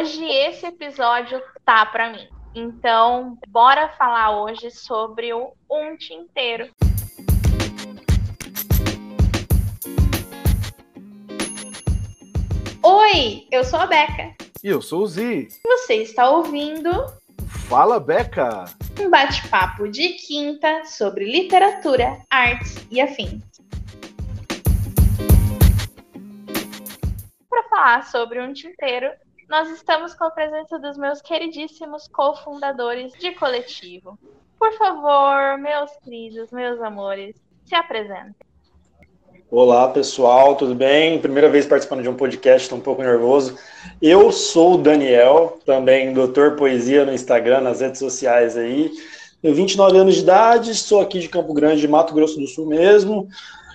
hoje esse episódio tá para mim. Então, bora falar hoje sobre o Um Tinteiro. Oi, eu sou a Beca. E eu sou o Zi. Você está ouvindo Fala Beca! Um bate-papo de quinta sobre literatura, artes e afins. Para falar sobre um tinteiro, nós estamos com a presença dos meus queridíssimos cofundadores de coletivo. Por favor, meus queridos, meus amores, se apresentem. Olá, pessoal, tudo bem? Primeira vez participando de um podcast, estou um pouco nervoso. Eu sou o Daniel, também doutor poesia no Instagram, nas redes sociais aí. Tenho 29 anos de idade, sou aqui de Campo Grande, de Mato Grosso do Sul mesmo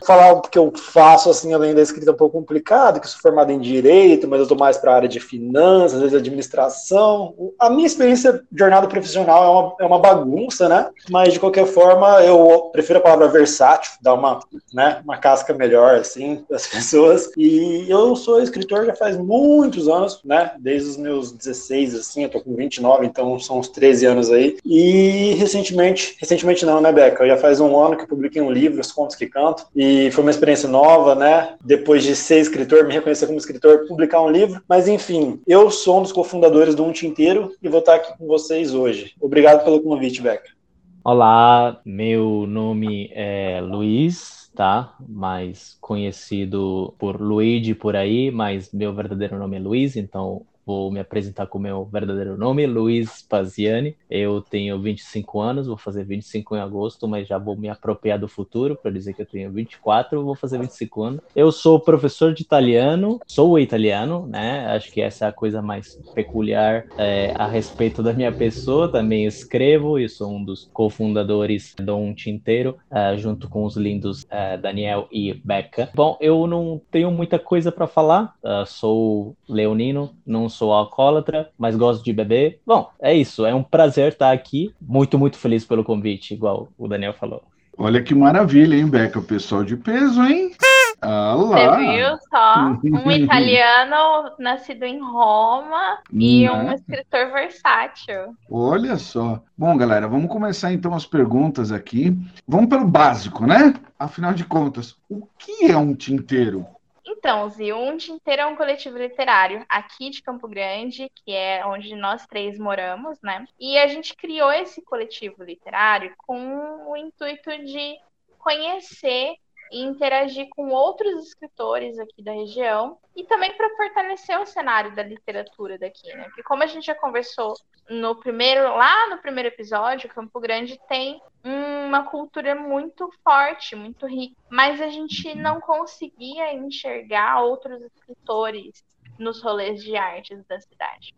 falar o que eu faço, assim, além da escrita um pouco complicado, que sou formado em Direito, mas eu estou mais para a área de Finanças, às vezes Administração. A minha experiência jornada profissional é uma, é uma bagunça, né? Mas, de qualquer forma, eu prefiro a palavra versátil, dar uma, né, uma casca melhor, assim, das pessoas. E eu sou escritor já faz muitos anos, né? Desde os meus 16, assim, eu tô com 29, então são uns 13 anos aí. E, recentemente, recentemente não, né, Beca? Já faz um ano que eu publiquei um livro, Os Contos que Canto, e foi uma experiência nova, né? Depois de ser escritor, me reconhecer como escritor, publicar um livro. Mas enfim, eu sou um dos cofundadores do Um Tinteiro e vou estar aqui com vocês hoje. Obrigado pelo convite, Beca. Olá, meu nome é Luiz, tá? Mais conhecido por Luigi por aí, mas meu verdadeiro nome é Luiz, então Vou me apresentar com meu verdadeiro nome, Luiz Paziani. Eu tenho 25 anos, vou fazer 25 em agosto, mas já vou me apropriar do futuro para dizer que eu tenho 24, vou fazer 25 anos. Eu sou professor de italiano, sou italiano, né? Acho que essa é a coisa mais peculiar é, a respeito da minha pessoa. Também escrevo e sou um dos cofundadores do Um Tinteiro, uh, junto com os lindos uh, Daniel e Becca. Bom, eu não tenho muita coisa para falar, uh, sou leonino, não sou alcoólatra, mas gosto de beber. Bom, é isso. É um prazer estar aqui. Muito, muito feliz pelo convite, igual o Daniel falou. Olha que maravilha, hein, Beca? O pessoal de peso, hein? Ah, lá. Você viu só? Um italiano nascido em Roma e um escritor versátil. Olha só. Bom, galera, vamos começar então as perguntas aqui. Vamos pelo básico, né? Afinal de contas, o que é um tinteiro? Então, Zion Inteiro é um coletivo literário aqui de Campo Grande, que é onde nós três moramos, né? E a gente criou esse coletivo literário com o intuito de conhecer e interagir com outros escritores aqui da região e também para fortalecer o cenário da literatura daqui, né? Porque como a gente já conversou no primeiro, lá no primeiro episódio, Campo Grande tem uma cultura muito forte, muito rica, mas a gente não conseguia enxergar outros escritores nos rolês de artes da cidade.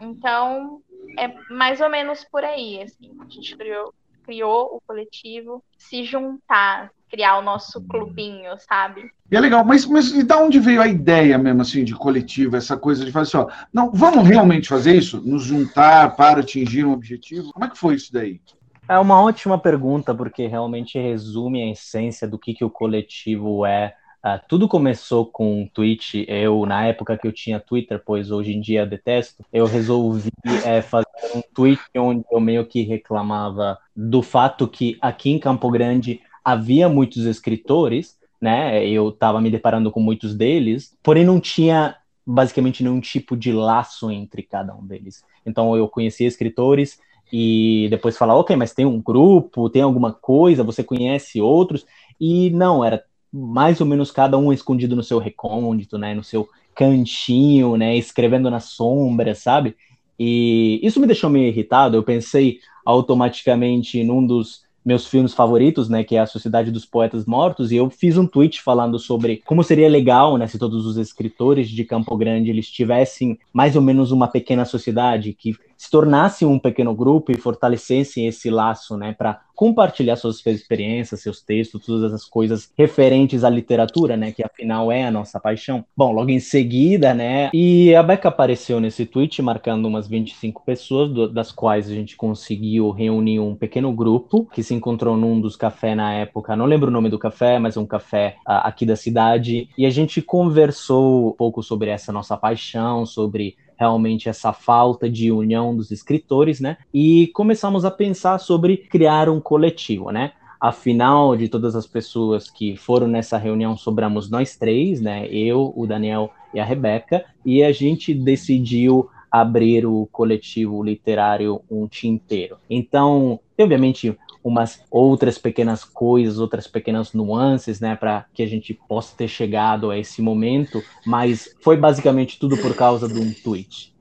Então, é mais ou menos por aí, assim, a gente criou, criou o coletivo se juntar, criar o nosso clubinho, sabe? E é legal, mas, mas e da onde veio a ideia mesmo, assim, de coletivo, essa coisa de fazer assim, ó, não, vamos realmente fazer isso? Nos juntar para atingir um objetivo? Como é que foi isso daí? É uma ótima pergunta, porque realmente resume a essência do que, que o coletivo é. Uh, tudo começou com um tweet. Eu, na época que eu tinha Twitter, pois hoje em dia eu detesto, eu resolvi é, fazer um tweet onde eu meio que reclamava do fato que aqui em Campo Grande havia muitos escritores, né? Eu estava me deparando com muitos deles, porém não tinha basicamente nenhum tipo de laço entre cada um deles. Então eu conhecia escritores e depois falar, ok, mas tem um grupo, tem alguma coisa, você conhece outros? E não, era mais ou menos cada um escondido no seu recôndito, né? No seu cantinho, né? Escrevendo na sombra, sabe? E isso me deixou meio irritado. Eu pensei automaticamente num dos meus filmes favoritos, né, que é a Sociedade dos Poetas Mortos, e eu fiz um tweet falando sobre como seria legal, né, se todos os escritores de Campo Grande eles tivessem mais ou menos uma pequena sociedade que se tornasse um pequeno grupo e fortalecessem esse laço, né, para compartilhar suas experiências, seus textos, todas as coisas referentes à literatura, né, que afinal é a nossa paixão. Bom, logo em seguida, né, e a Beca apareceu nesse tweet marcando umas 25 pessoas, das quais a gente conseguiu reunir um pequeno grupo que se encontrou num dos cafés na época, não lembro o nome do café, mas um café uh, aqui da cidade, e a gente conversou um pouco sobre essa nossa paixão, sobre realmente essa falta de união dos escritores, né? E começamos a pensar sobre criar um coletivo, né? Afinal, de todas as pessoas que foram nessa reunião, sobramos nós três, né? Eu, o Daniel e a Rebeca, e a gente decidiu abrir o coletivo literário Um Tinteiro. Então, obviamente, umas outras pequenas coisas, outras pequenas nuances, né, para que a gente possa ter chegado a esse momento, mas foi basicamente tudo por causa de um tweet.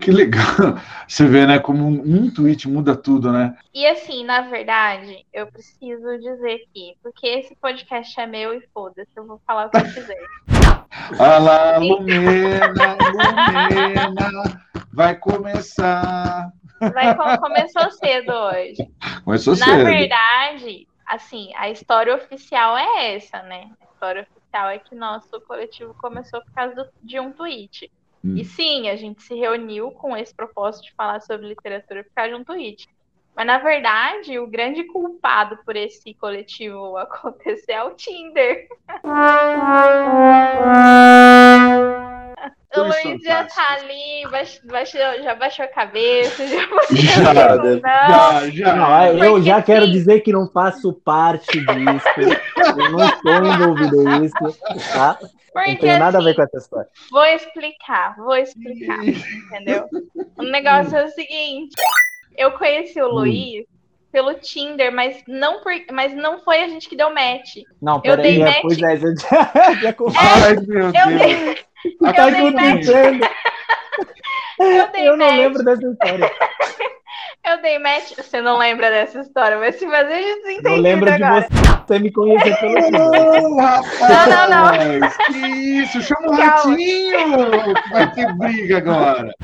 Que legal. Você vê, né, como um tweet muda tudo, né? E assim, na verdade, eu preciso dizer aqui, porque esse podcast é meu e foda-se, eu vou falar o que eu quiser. Olha lá, Lumena, Lumena, vai começar. Vai, começou cedo hoje. Começou Na cedo. verdade, assim, a história oficial é essa, né? A história oficial é que nosso coletivo começou por causa do, de um tweet. Hum. E sim, a gente se reuniu com esse propósito de falar sobre literatura por causa de um tweet. Mas, na verdade, o grande culpado por esse coletivo acontecer é o Tinder. O Luiz já tá ali, baixou- já baixou a cabeça, já Já, não, Já, já. Não, eu Porque já quero sim. dizer que não faço parte disso. Eu não estou envolvido nisso, tá? Não tenho nada a ver assim, com essa história. Vou explicar, vou explicar, entendeu? O negócio é o seguinte: eu conheci o Luiz pelo Tinder, mas não, por, mas não foi a gente que deu match. Não, Eu dei é, match. pois é, Ai, meu Eu dei, Tá eu dei match, eu dei Eu não lembro dessa história. eu dei match. Você não lembra dessa história, vai se fazer desentendido Não lembro de agora. você, você me conhecer pelo Tinder. Não, rapaz! Não, não, Que isso? Chama o Calma. ratinho! Vai ter briga agora.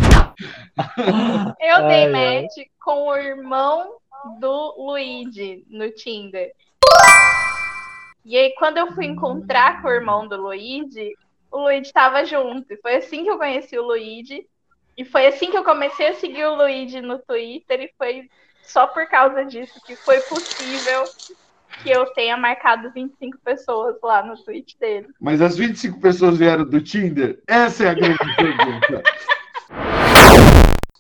Eu dei Ai, ai. match com o irmão do Luigi no Tinder. E aí, quando eu fui encontrar com o irmão do Luigi, o Luigi estava junto. E foi assim que eu conheci o Luigi. E foi assim que eu comecei a seguir o Luigi no Twitter. E foi só por causa disso que foi possível que eu tenha marcado 25 pessoas lá no tweet dele. Mas as 25 pessoas vieram do Tinder? Essa é a grande pergunta.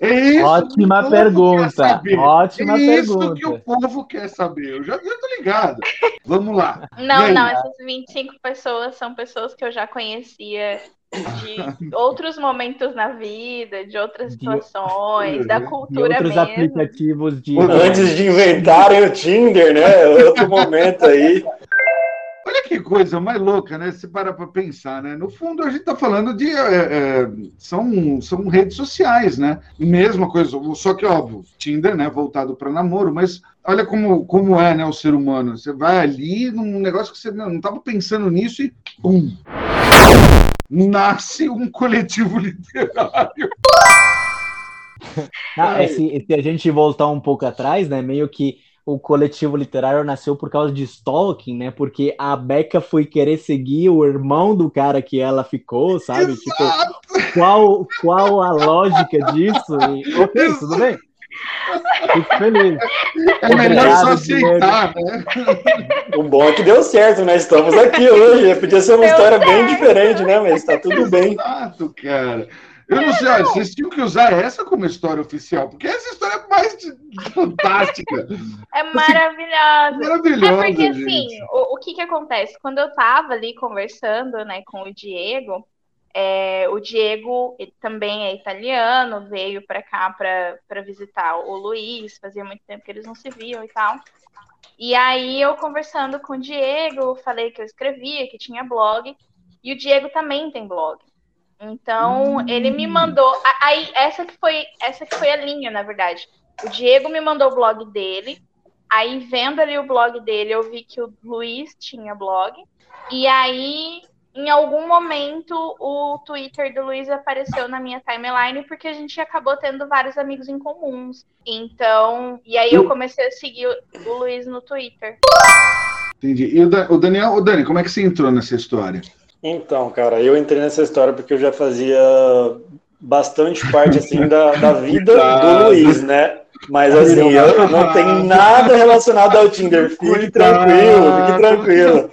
É isso Ótima pergunta, ótima é isso pergunta. que o povo quer saber. Eu já, já tô ligado. Vamos lá. Não, aí? não, essas 25 pessoas são pessoas que eu já conhecia de outros momentos na vida, de outras De- situações, da de E cultura outros mesmo. aplicativos de. Antes de inventarem o Tinder, né? Outro momento aí. Olha que coisa mais louca, né? Se parar para pensar, né? No fundo, a gente está falando de. é, é, são, são redes sociais, né? Mesma coisa, só que, óbvio, Tinder, né? Voltado para namoro, mas olha como, como é, né? O ser humano. Você vai ali num negócio que você não estava pensando nisso e. Pum! Nasce um coletivo literário. Não, é, se, se a gente voltar um pouco atrás, né, meio que o coletivo literário nasceu por causa de stalking, né? Porque a Becca foi querer seguir o irmão do cara que ela ficou, sabe? Tipo, Exato! qual, qual a lógica disso? E, ok, tudo bem. Fico feliz. É melhor só Obrigado, aceitar, né? O bom é que deu certo, né? Estamos aqui hoje. Podia ser uma Deu história bem certo. diferente, né? Mas tá tudo bem. Exato, cara. Eu não sei, olha, vocês tinham que usar essa como história oficial, porque essa história é mais de- fantástica, É maravilhosa. É maravilhosa. porque, gente. assim, o, o que que acontece? Quando eu tava ali conversando, né, com o Diego, é, o Diego também é italiano, veio pra cá pra visitar o Luiz, fazia muito tempo que eles não se viam e tal. E aí eu conversando com o Diego, falei que eu escrevia, que tinha blog, e o Diego também tem blog. Então, ele me mandou, a- aí essa que foi, essa que foi a linha, na verdade. O Diego me mandou o blog dele, Aí, vendo ali o blog dele, eu vi que o Luiz tinha blog. E aí, em algum momento, o Twitter do Luiz apareceu na minha timeline, porque a gente acabou tendo vários amigos em comuns. Então, e aí eu comecei a seguir o, o Luiz no Twitter. Entendi. E o, Da- o Daniel, o Dani, como é que você entrou nessa história? Então, cara, eu entrei nessa história porque eu já fazia bastante parte, assim, da, da vida Cuidado. do Luiz, né? Mas assim, eu não tenho nada relacionado ao Tinder. Fique tranquilo, fique tranquilo.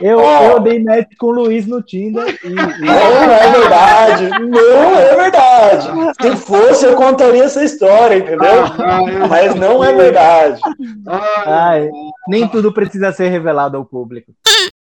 Eu, oh. eu dei match com o Luiz no Tinder e. Não é verdade, não é verdade. Se fosse, eu contaria essa história, entendeu? Ah, Mas não é verdade. Ai, nem tudo precisa ser revelado ao público.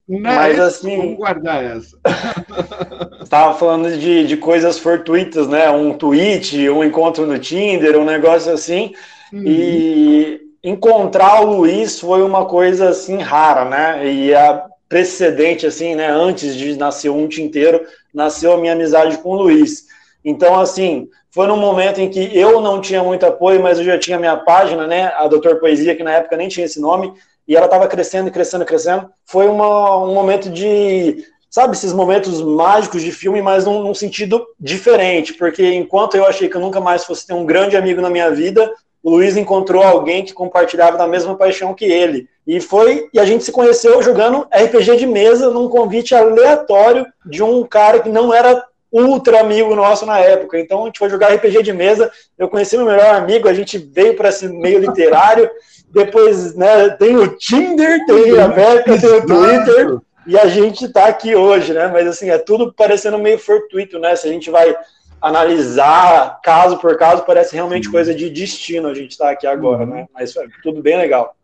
Não, Mas assim. Vamos guardar essa. Estava falando de, de coisas fortuitas, né? Um tweet, um encontro no Tinder, um negócio assim. Uhum. E encontrar o Luiz foi uma coisa assim rara, né? E a precedente, assim, né? Antes de nascer um tinteiro, nasceu a minha amizade com o Luiz. Então, assim, foi num momento em que eu não tinha muito apoio, mas eu já tinha minha página, né? A Doutor Poesia, que na época nem tinha esse nome, e ela estava crescendo, crescendo, crescendo. Foi uma, um momento de, sabe, esses momentos mágicos de filme, mas num, num, sentido diferente, porque enquanto eu achei que eu nunca mais fosse ter um grande amigo na minha vida, o Luiz encontrou alguém que compartilhava da mesma paixão que ele. E foi, e a gente se conheceu jogando RPG de mesa num convite aleatório de um cara que não era ultra amigo nosso na época. Então a gente foi jogar RPG de mesa, eu conheci meu melhor amigo, a gente veio para esse meio literário depois né, tem o Tinder, tem a Beca, tem o Twitter, e a gente está aqui hoje, né? Mas assim, é tudo parecendo meio fortuito, né? Se a gente vai analisar caso por caso, parece realmente coisa de destino a gente estar tá aqui agora, né? Mas é tudo bem legal.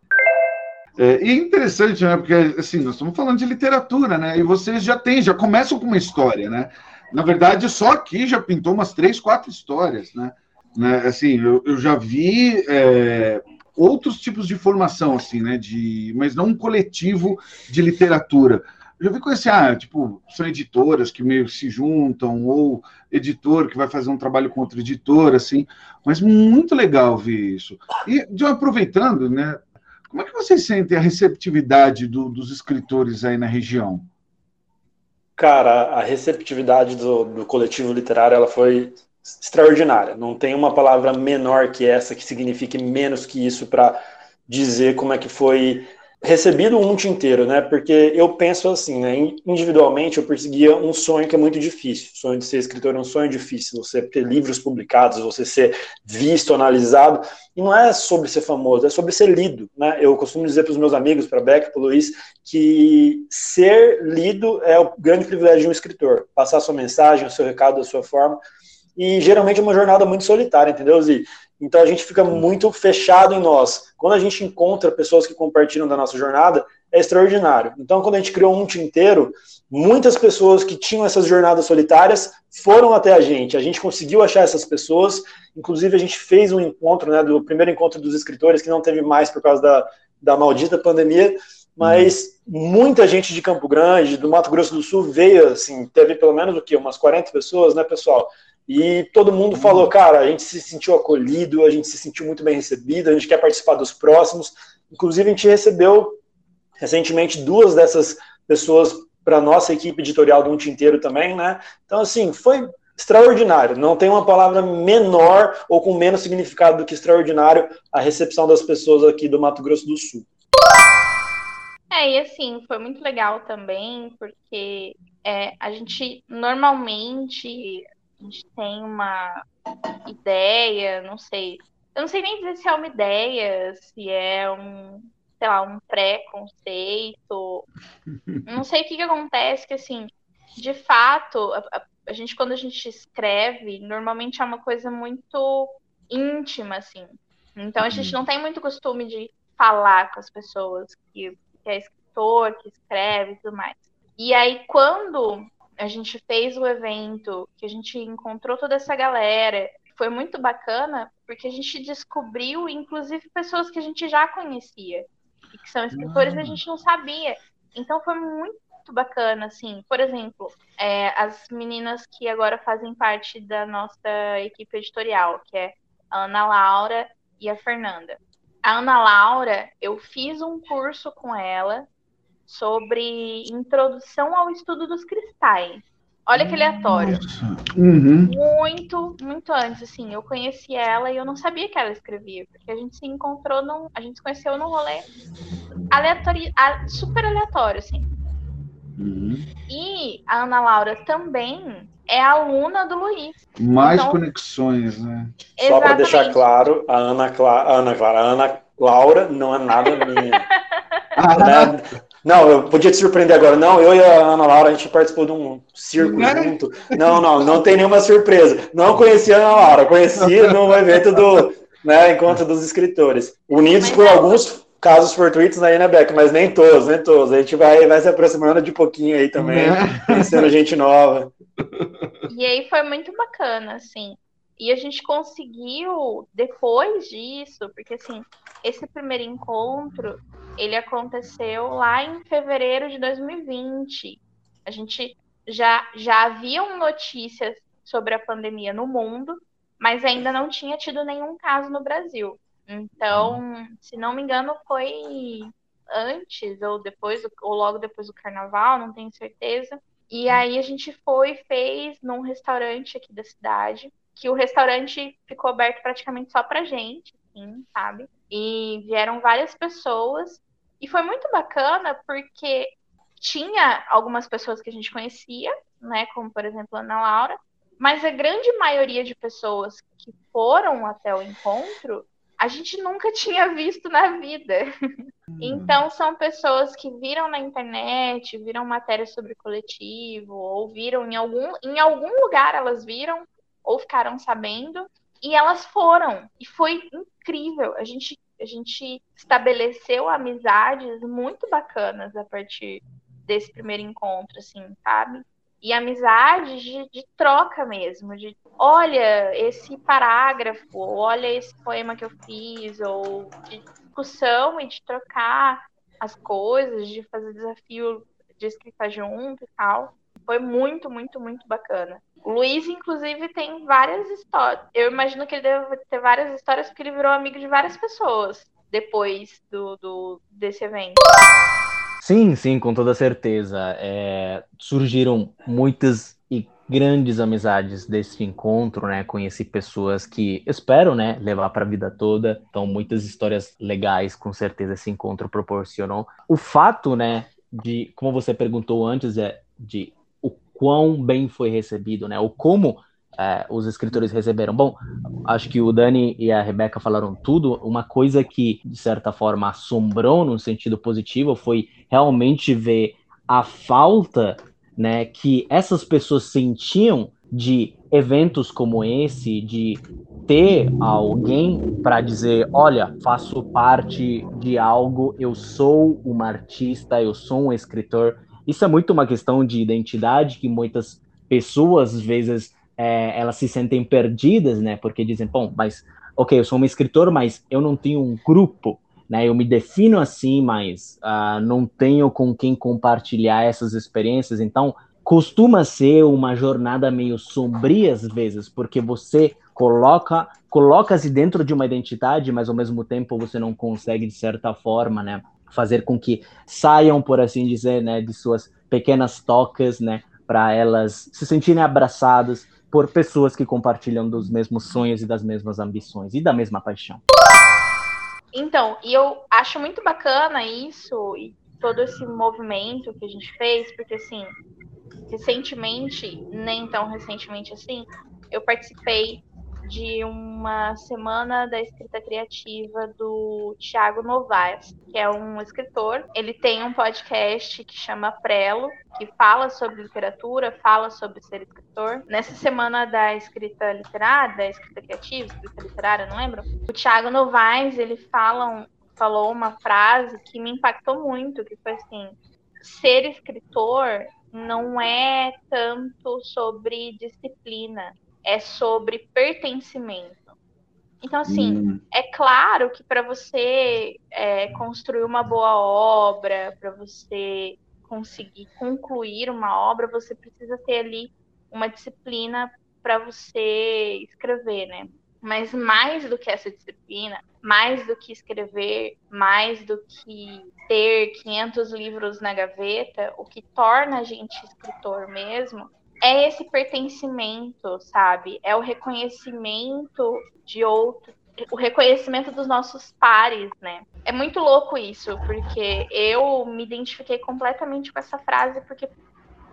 É, e interessante, né? Porque assim, nós estamos falando de literatura, né? E vocês já têm, já começam com uma história, né? Na verdade, só aqui já pintou umas três, quatro histórias, né? né? Assim, eu, eu já vi é, outros tipos de formação, assim, né? De, mas não um coletivo de literatura. Eu já vi conhecer, ah, tipo, são editoras que meio se juntam, ou editor que vai fazer um trabalho com outro editor, assim, mas muito legal ver isso. E, de aproveitando, né, como é que vocês sentem a receptividade do, dos escritores aí na região? Cara, a receptividade do, do coletivo literário, ela foi extraordinária. Não tem uma palavra menor que essa que signifique menos que isso para dizer como é que foi recebido um monte inteiro, né? Porque eu penso assim, né? Individualmente eu perseguia um sonho que é muito difícil. O sonho de ser escritor é um sonho difícil. Você ter livros publicados, você ser visto, analisado. E não é sobre ser famoso, é sobre ser lido, né? Eu costumo dizer para os meus amigos, para Beck, para Luiz, que ser lido é o grande privilégio de um escritor. Passar a sua mensagem, o seu recado da sua forma e geralmente é uma jornada muito solitária, entendeu, Zi? Então a gente fica muito fechado em nós. Quando a gente encontra pessoas que compartilham da nossa jornada, é extraordinário. Então, quando a gente criou um inteiro, muitas pessoas que tinham essas jornadas solitárias foram até a gente. A gente conseguiu achar essas pessoas. Inclusive, a gente fez um encontro, né, do primeiro encontro dos escritores, que não teve mais por causa da, da maldita pandemia. Mas muita gente de Campo Grande, do Mato Grosso do Sul veio, assim, teve pelo menos o quê? Umas 40 pessoas, né, pessoal? E todo mundo falou, cara, a gente se sentiu acolhido, a gente se sentiu muito bem recebido, a gente quer participar dos próximos. Inclusive, a gente recebeu recentemente duas dessas pessoas para nossa equipe editorial do Um Tinteiro também, né? Então, assim, foi extraordinário. Não tem uma palavra menor ou com menos significado do que extraordinário a recepção das pessoas aqui do Mato Grosso do Sul. É, e assim, foi muito legal também, porque é, a gente normalmente a gente tem uma ideia, não sei. Eu não sei nem dizer se é uma ideia, se é um, sei lá, um pré-conceito. Não sei o que, que acontece, que assim, de fato, a, a, gente, quando a gente escreve, normalmente é uma coisa muito íntima, assim. Então a gente uhum. não tem muito costume de falar com as pessoas que, que é escritor, que escreve e tudo mais. E aí, quando a gente fez o evento, que a gente encontrou toda essa galera. Foi muito bacana, porque a gente descobriu, inclusive, pessoas que a gente já conhecia, e que são escritores e a ah. gente não sabia. Então foi muito bacana, assim. Por exemplo, é, as meninas que agora fazem parte da nossa equipe editorial, que é a Ana Laura e a Fernanda. A Ana Laura, eu fiz um curso com ela sobre introdução ao estudo dos cristais. Olha que aleatório. Uhum. Muito, muito antes, assim, eu conheci ela e eu não sabia que ela escrevia, porque a gente se encontrou num. A gente se conheceu num rolê aleatório, super aleatório, assim. Uhum. E a Ana Laura também é aluna do Luiz. Mais então, conexões, né? Só para deixar claro, a Ana, Cla a Ana Clara, a Ana Laura não é nada minha. ah, né? Não, eu podia te surpreender agora. Não, eu e a Ana Laura, a gente participou de um circo né? junto. Não, não, não tem nenhuma surpresa. Não conheci a Ana Laura, conheci no evento do né, Encontro dos Escritores. Unidos por é... alguns casos fortuitos aí, né, Beck? Mas nem todos, nem todos. A gente vai, vai se aproximando de pouquinho aí também, conhecendo gente nova. E aí foi muito bacana, assim. E a gente conseguiu, depois disso, porque assim, esse primeiro encontro, ele aconteceu lá em fevereiro de 2020. A gente já, já haviam notícias sobre a pandemia no mundo, mas ainda não tinha tido nenhum caso no Brasil. Então, se não me engano, foi antes ou depois, ou logo depois do carnaval, não tenho certeza. E aí a gente foi fez num restaurante aqui da cidade que o restaurante ficou aberto praticamente só pra gente, assim, sabe? E vieram várias pessoas. E foi muito bacana porque tinha algumas pessoas que a gente conhecia, né? Como, por exemplo, a Ana Laura. Mas a grande maioria de pessoas que foram até o encontro, a gente nunca tinha visto na vida. Hum. Então, são pessoas que viram na internet, viram matérias sobre coletivo, ou viram em algum, em algum lugar elas viram, ou ficaram sabendo, e elas foram. E foi incrível. A gente, a gente estabeleceu amizades muito bacanas a partir desse primeiro encontro, assim, sabe? E amizades de, de troca mesmo, de olha esse parágrafo, olha esse poema que eu fiz, ou de discussão e de trocar as coisas, de fazer desafio de escrita junto e tal. Foi muito, muito, muito bacana. Luiz, inclusive, tem várias histórias. Eu imagino que ele deve ter várias histórias porque ele virou amigo de várias pessoas depois do, do desse evento. Sim, sim, com toda certeza. É, surgiram muitas e grandes amizades desse encontro, né? Conheci pessoas que espero, né, levar para a vida toda. Então, muitas histórias legais, com certeza esse encontro proporcionou. O fato, né, de como você perguntou antes, é de quão bem foi recebido, né? Ou como é, os escritores receberam. Bom, acho que o Dani e a Rebeca falaram tudo. Uma coisa que, de certa forma, assombrou no sentido positivo foi realmente ver a falta né, que essas pessoas sentiam de eventos como esse, de ter alguém para dizer, olha, faço parte de algo, eu sou uma artista, eu sou um escritor, isso é muito uma questão de identidade que muitas pessoas, às vezes, é, elas se sentem perdidas, né? Porque dizem, bom, mas, ok, eu sou um escritor, mas eu não tenho um grupo, né? Eu me defino assim, mas uh, não tenho com quem compartilhar essas experiências. Então, costuma ser uma jornada meio sombria às vezes, porque você coloca coloca-se dentro de uma identidade, mas ao mesmo tempo você não consegue de certa forma, né, fazer com que saiam, por assim dizer, né, de suas pequenas tocas, né, para elas se sentirem abraçadas por pessoas que compartilham dos mesmos sonhos e das mesmas ambições e da mesma paixão. Então, e eu acho muito bacana isso e todo esse movimento que a gente fez, porque assim, recentemente, nem tão recentemente assim, eu participei de uma semana da escrita criativa do Tiago Novaes, que é um escritor. Ele tem um podcast que chama Prelo, que fala sobre literatura, fala sobre ser escritor. Nessa semana da escrita literária, da escrita criativa, escrita literária, não lembro, o Tiago Novaes, ele fala um, falou uma frase que me impactou muito, que foi assim, ser escritor não é tanto sobre disciplina, é sobre pertencimento. Então, assim, hum. é claro que para você é, construir uma boa obra, para você conseguir concluir uma obra, você precisa ter ali uma disciplina para você escrever, né? Mas mais do que essa disciplina, mais do que escrever, mais do que ter 500 livros na gaveta, o que torna a gente escritor mesmo é esse pertencimento, sabe? É o reconhecimento de outro, o reconhecimento dos nossos pares, né? É muito louco isso, porque eu me identifiquei completamente com essa frase, porque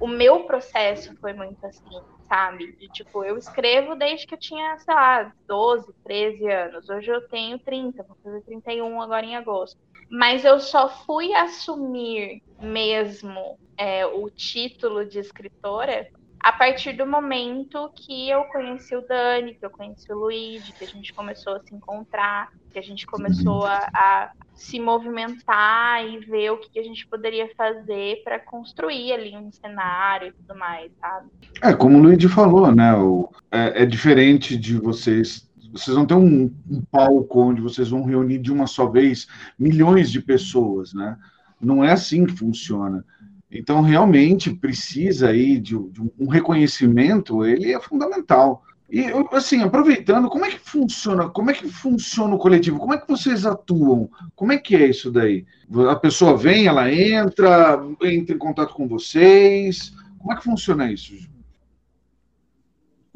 o meu processo foi muito assim, sabe? E, tipo, eu escrevo desde que eu tinha, sei lá, 12, 13 anos. Hoje eu tenho 30, vou fazer 31 agora em agosto. Mas eu só fui assumir mesmo é, o título de escritora a partir do momento que eu conheci o Dani, que eu conheci o Luigi, que a gente começou a se encontrar, que a gente começou a, a se movimentar e ver o que a gente poderia fazer para construir ali um cenário e tudo mais, sabe? É, como o Luigi falou, né? O, é, é diferente de vocês vocês vão ter um, um, palco onde vocês vão reunir de uma só vez milhões de pessoas, né? Não é assim que funciona. Então, realmente precisa aí de, de um reconhecimento, ele é fundamental. E assim, aproveitando, como é que funciona? Como é que funciona o coletivo? Como é que vocês atuam? Como é que é isso daí? A pessoa vem, ela entra, entra em contato com vocês. Como é que funciona isso?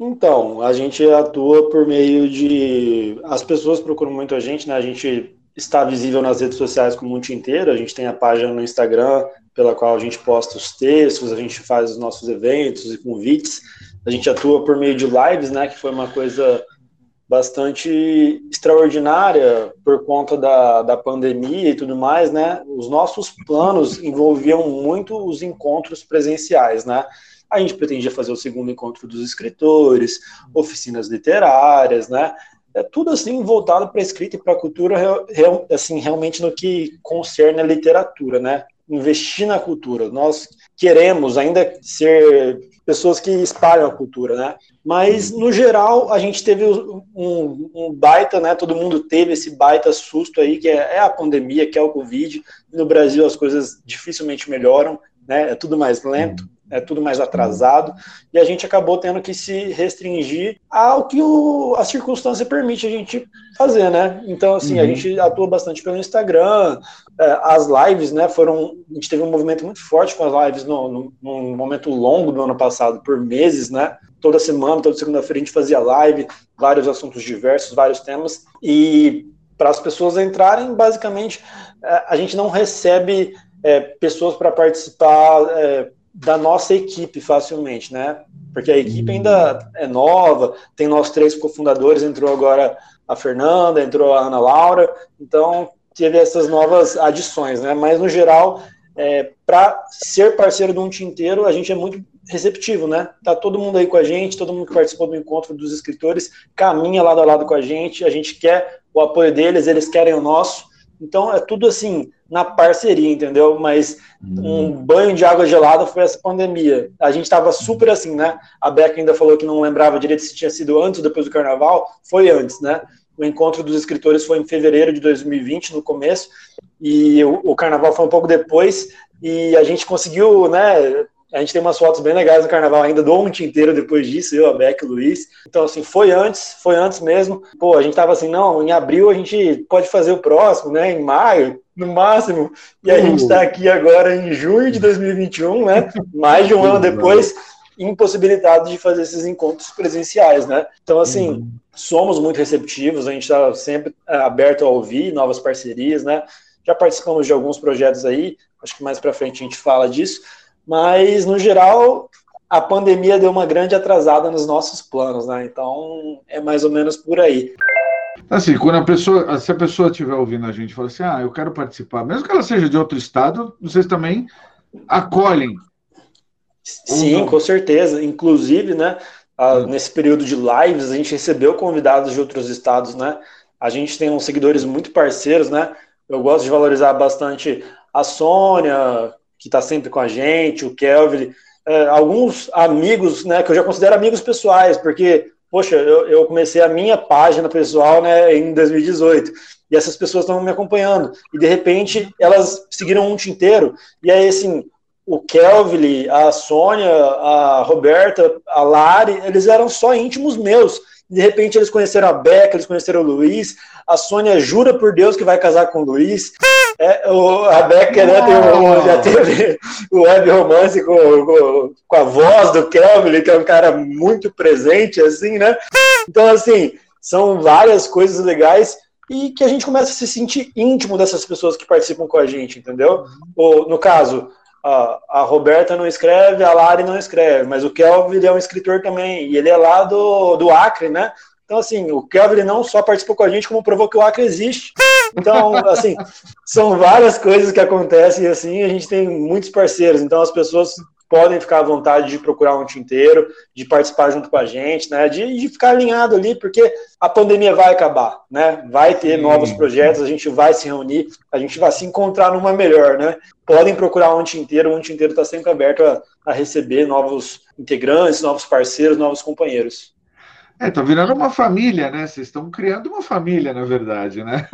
Então, a gente atua por meio de. As pessoas procuram muito a gente, né? A gente está visível nas redes sociais como o mundo inteiro. A gente tem a página no Instagram, pela qual a gente posta os textos, a gente faz os nossos eventos e convites. A gente atua por meio de lives, né, que foi uma coisa bastante extraordinária por conta da, da pandemia e tudo mais, né? Os nossos planos envolviam muito os encontros presenciais, né? A gente pretendia fazer o segundo encontro dos escritores, oficinas literárias, né? É tudo assim voltado para a escrita e para a cultura, assim, realmente no que concerne a literatura, né? Investir na cultura. Nós queremos ainda ser pessoas que espalham a cultura, né? Mas no geral a gente teve um, um, baita, né? Todo mundo teve esse baita susto aí que é, é, a pandemia, que é o Covid. No Brasil as coisas dificilmente melhoram, né? É tudo mais lento é tudo mais atrasado, e a gente acabou tendo que se restringir ao que o, a circunstância permite a gente fazer, né? Então, assim, uhum. a gente atua bastante pelo Instagram, é, as lives, né, foram, a gente teve um movimento muito forte com as lives no, no, num momento longo do ano passado, por meses, né? Toda semana, toda segunda-feira a gente fazia live, vários assuntos diversos, vários temas, e para as pessoas entrarem, basicamente, é, a gente não recebe é, pessoas para participar é, da nossa equipe facilmente, né? Porque a equipe ainda é nova, tem nós três cofundadores, entrou agora a Fernanda, entrou a Ana Laura, então teve essas novas adições, né? Mas no geral, é, para ser parceiro do um inteiro, a gente é muito receptivo, né? Tá todo mundo aí com a gente, todo mundo que participou do encontro dos escritores caminha lado a lado com a gente, a gente quer o apoio deles, eles querem o nosso. Então é tudo assim, na parceria, entendeu? Mas um banho de água gelada foi essa pandemia. A gente estava super assim, né? A Beca ainda falou que não lembrava direito se tinha sido antes ou depois do carnaval. Foi antes, né? O encontro dos escritores foi em fevereiro de 2020, no começo, e o, o carnaval foi um pouco depois, e a gente conseguiu, né? A gente tem umas fotos bem legais no carnaval ainda do ontem inteiro depois disso, eu, a Beck e o Luiz. Então, assim, foi antes, foi antes mesmo. Pô, a gente tava assim, não, em abril a gente pode fazer o próximo, né? Em maio, no máximo. E a gente está aqui agora em junho de 2021, né? Mais de um ano depois, impossibilitado de fazer esses encontros presenciais, né? Então, assim, uhum. somos muito receptivos, a gente está sempre é, aberto a ouvir novas parcerias, né? Já participamos de alguns projetos aí, acho que mais para frente a gente fala disso. Mas, no geral, a pandemia deu uma grande atrasada nos nossos planos, né? Então, é mais ou menos por aí. Assim, quando a pessoa, se a pessoa estiver ouvindo a gente e falar assim, ah, eu quero participar, mesmo que ela seja de outro estado, vocês também acolhem. Sim, com certeza. Inclusive, né, hum. nesse período de lives, a gente recebeu convidados de outros estados, né? A gente tem uns seguidores muito parceiros, né? Eu gosto de valorizar bastante a Sônia, que está sempre com a gente, o Kelvin, é, alguns amigos, né, que eu já considero amigos pessoais, porque, poxa, eu, eu comecei a minha página pessoal, né, em 2018, e essas pessoas estão me acompanhando, e de repente elas seguiram um inteiro, e aí, assim, o Kelvin, a Sônia, a Roberta, a Lari, eles eram só íntimos meus, de repente eles conheceram a Beca, eles conheceram o Luiz, a Sônia jura por Deus que vai casar com o Luiz, é, o, a Beca né, tem, já teve o web romance com, com, com, a voz do Kelvin, que é um cara muito presente, assim, né? Então, assim, são várias coisas legais e que a gente começa a se sentir íntimo dessas pessoas que participam com a gente, entendeu? Ou, no caso, a, a Roberta não escreve, a Lari não escreve, mas o Kelvin é um escritor também, e ele é lá do, do Acre, né? Então, assim, o Kelvin não só participou com a gente, como provou que o Acre existe. Então, assim, são várias coisas que acontecem assim, a gente tem muitos parceiros, então as pessoas podem ficar à vontade de procurar um tinteiro, de participar junto com a gente, né? De, de ficar alinhado ali, porque a pandemia vai acabar, né? Vai ter novos projetos, a gente vai se reunir, a gente vai se encontrar numa melhor, né? Podem procurar um tinteiro, um tinteiro está sempre aberto a, a receber novos integrantes, novos parceiros, novos companheiros. É, tá virando uma família, né? Vocês estão criando uma família, na verdade, né?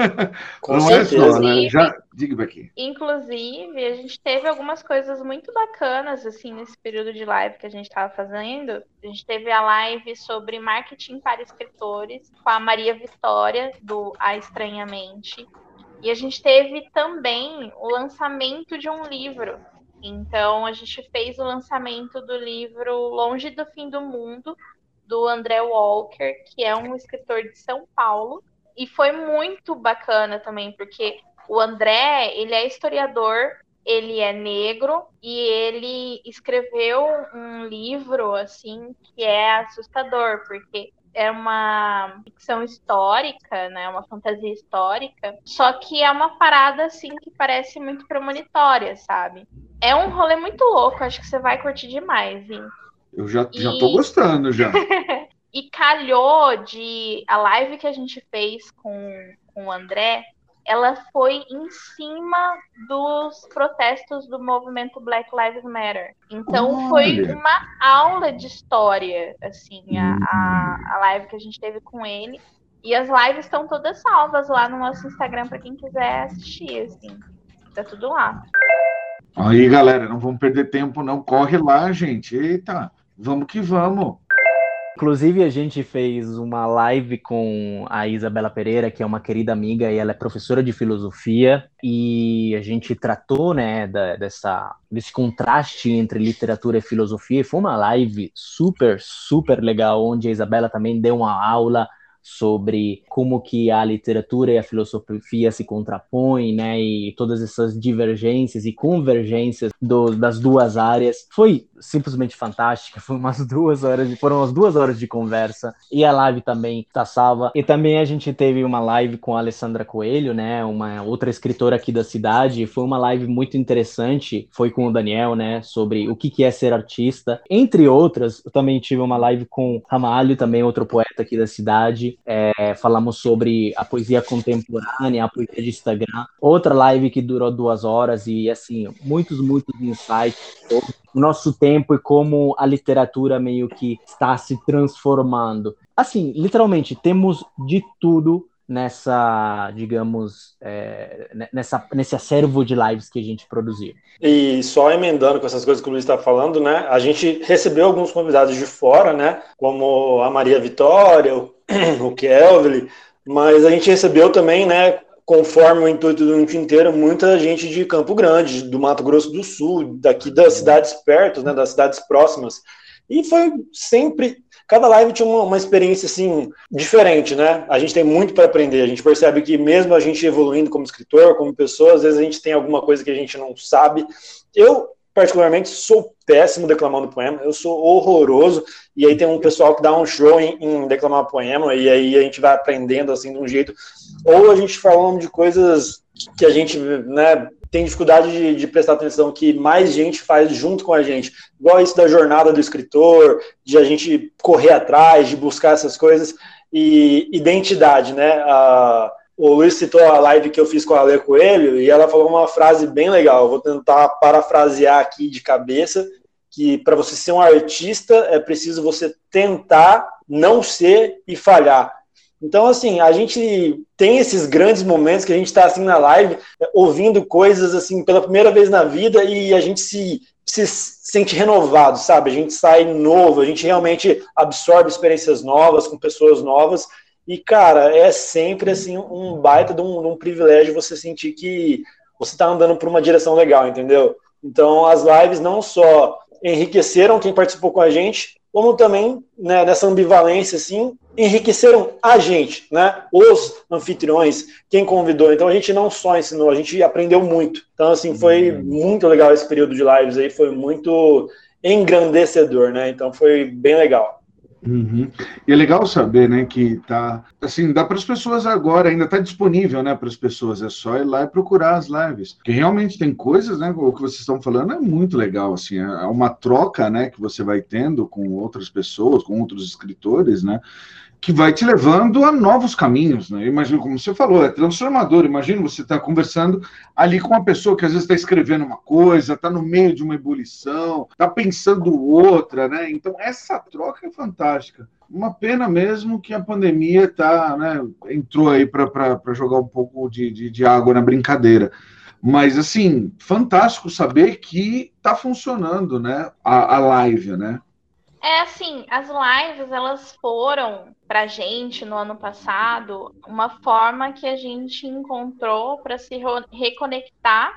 Com Não certeza. é só, né? Já, diga aqui. Inclusive, a gente teve algumas coisas muito bacanas, assim, nesse período de live que a gente estava fazendo. A gente teve a live sobre marketing para escritores com a Maria Vitória, do A Estranhamente. E a gente teve também o lançamento de um livro. Então, a gente fez o lançamento do livro Longe do Fim do Mundo, do André Walker, que é um escritor de São Paulo. E foi muito bacana também, porque o André, ele é historiador, ele é negro e ele escreveu um livro assim que é assustador, porque é uma ficção histórica, né, uma fantasia histórica, só que é uma parada assim que parece muito premonitória, sabe? É um rolê muito louco, acho que você vai curtir demais, hein? Eu já, e... já tô gostando já. e calhou de a live que a gente fez com, com o André, ela foi em cima dos protestos do movimento Black Lives Matter. Então Olha. foi uma aula de história, assim, a, a, a live que a gente teve com ele. E as lives estão todas salvas lá no nosso Instagram para quem quiser assistir, assim. Tá tudo lá. Aí, galera, não vamos perder tempo, não. Corre lá, gente. Eita. Vamos que vamos. Inclusive, a gente fez uma live com a Isabela Pereira, que é uma querida amiga e ela é professora de filosofia, e a gente tratou, né, da, dessa, desse contraste entre literatura e filosofia. E foi uma live super, super legal, onde a Isabela também deu uma aula sobre como que a literatura e a filosofia se contrapõem, né, e todas essas divergências e convergências do, das duas áreas. Foi simplesmente fantástica, foi umas duas horas, foram umas duas horas de conversa, e a live também tá salva. E também a gente teve uma live com a Alessandra Coelho, né, uma outra escritora aqui da cidade, foi uma live muito interessante, foi com o Daniel, né, sobre o que que é ser artista, entre outras, eu também tive uma live com Ramalho, também outro poeta aqui da cidade, é, falamos sobre a poesia contemporânea, a poesia de Instagram. Outra live que durou duas horas e, assim, muitos, muitos insights sobre o nosso tempo e como a literatura meio que está se transformando. Assim, literalmente, temos de tudo nessa, digamos, é, nessa, nesse acervo de lives que a gente produziu. E só emendando com essas coisas que o Luiz está falando, né? A gente recebeu alguns convidados de fora, né? Como a Maria Vitória, o, o Kelvin, mas a gente recebeu também, né? Conforme o intuito do mundo inteiro, muita gente de Campo Grande, do Mato Grosso do Sul, daqui das cidades perto, né? Das cidades próximas. E foi sempre cada live tinha uma, uma, experiência assim diferente, né? A gente tem muito para aprender. A gente percebe que mesmo a gente evoluindo como escritor, como pessoa, às vezes a gente tem alguma coisa que a gente não sabe. Eu particularmente sou péssimo declamando poema, eu sou horroroso. E aí tem um pessoal que dá um show em, em declamar poema e aí a gente vai aprendendo assim de um jeito. Ou a gente falando de coisas que a gente, né, tem dificuldade de, de, prestar atenção que mais gente faz junto com a gente. Igual isso da jornada do escritor, de a gente correr atrás, de buscar essas coisas. E identidade, né? A, o Luiz citou a live que eu fiz com a Ale Coelho e ela falou uma frase bem legal. Eu vou tentar parafrasear aqui de cabeça, que para você ser um artista é preciso você tentar não ser e falhar então, assim, a gente tem esses grandes momentos que a gente está assim na live, ouvindo coisas assim pela primeira vez na vida e a gente se, se sente renovado, sabe? A gente sai novo, a gente realmente absorve experiências novas com pessoas novas. E, cara, é sempre assim um baita de um, de um privilégio você sentir que você está andando por uma direção legal, entendeu? Então, as lives não só enriqueceram quem participou com a gente, como também né, nessa ambivalência, assim, enriqueceram a gente, né? Os anfitriões, quem convidou. Então a gente não só ensinou, a gente aprendeu muito. Então, assim, foi uhum. muito legal esse período de lives aí, foi muito engrandecedor, né? Então foi bem legal. Uhum. E é legal saber, né, que tá, assim, dá para as pessoas agora, ainda está disponível, né, para as pessoas, é só ir lá e procurar as lives, porque realmente tem coisas, né, o que vocês estão falando é muito legal, assim, é, é uma troca, né, que você vai tendo com outras pessoas, com outros escritores, né, que vai te levando a novos caminhos, né? Imagina, como você falou, é transformador. Imagina você estar tá conversando ali com uma pessoa que às vezes está escrevendo uma coisa, está no meio de uma ebulição, está pensando outra, né? Então, essa troca é fantástica. Uma pena mesmo que a pandemia tá, né, entrou aí para jogar um pouco de, de, de água na brincadeira. Mas, assim, fantástico saber que está funcionando, né? A, a live, né? É assim, as lives elas foram pra gente no ano passado uma forma que a gente encontrou para se reconectar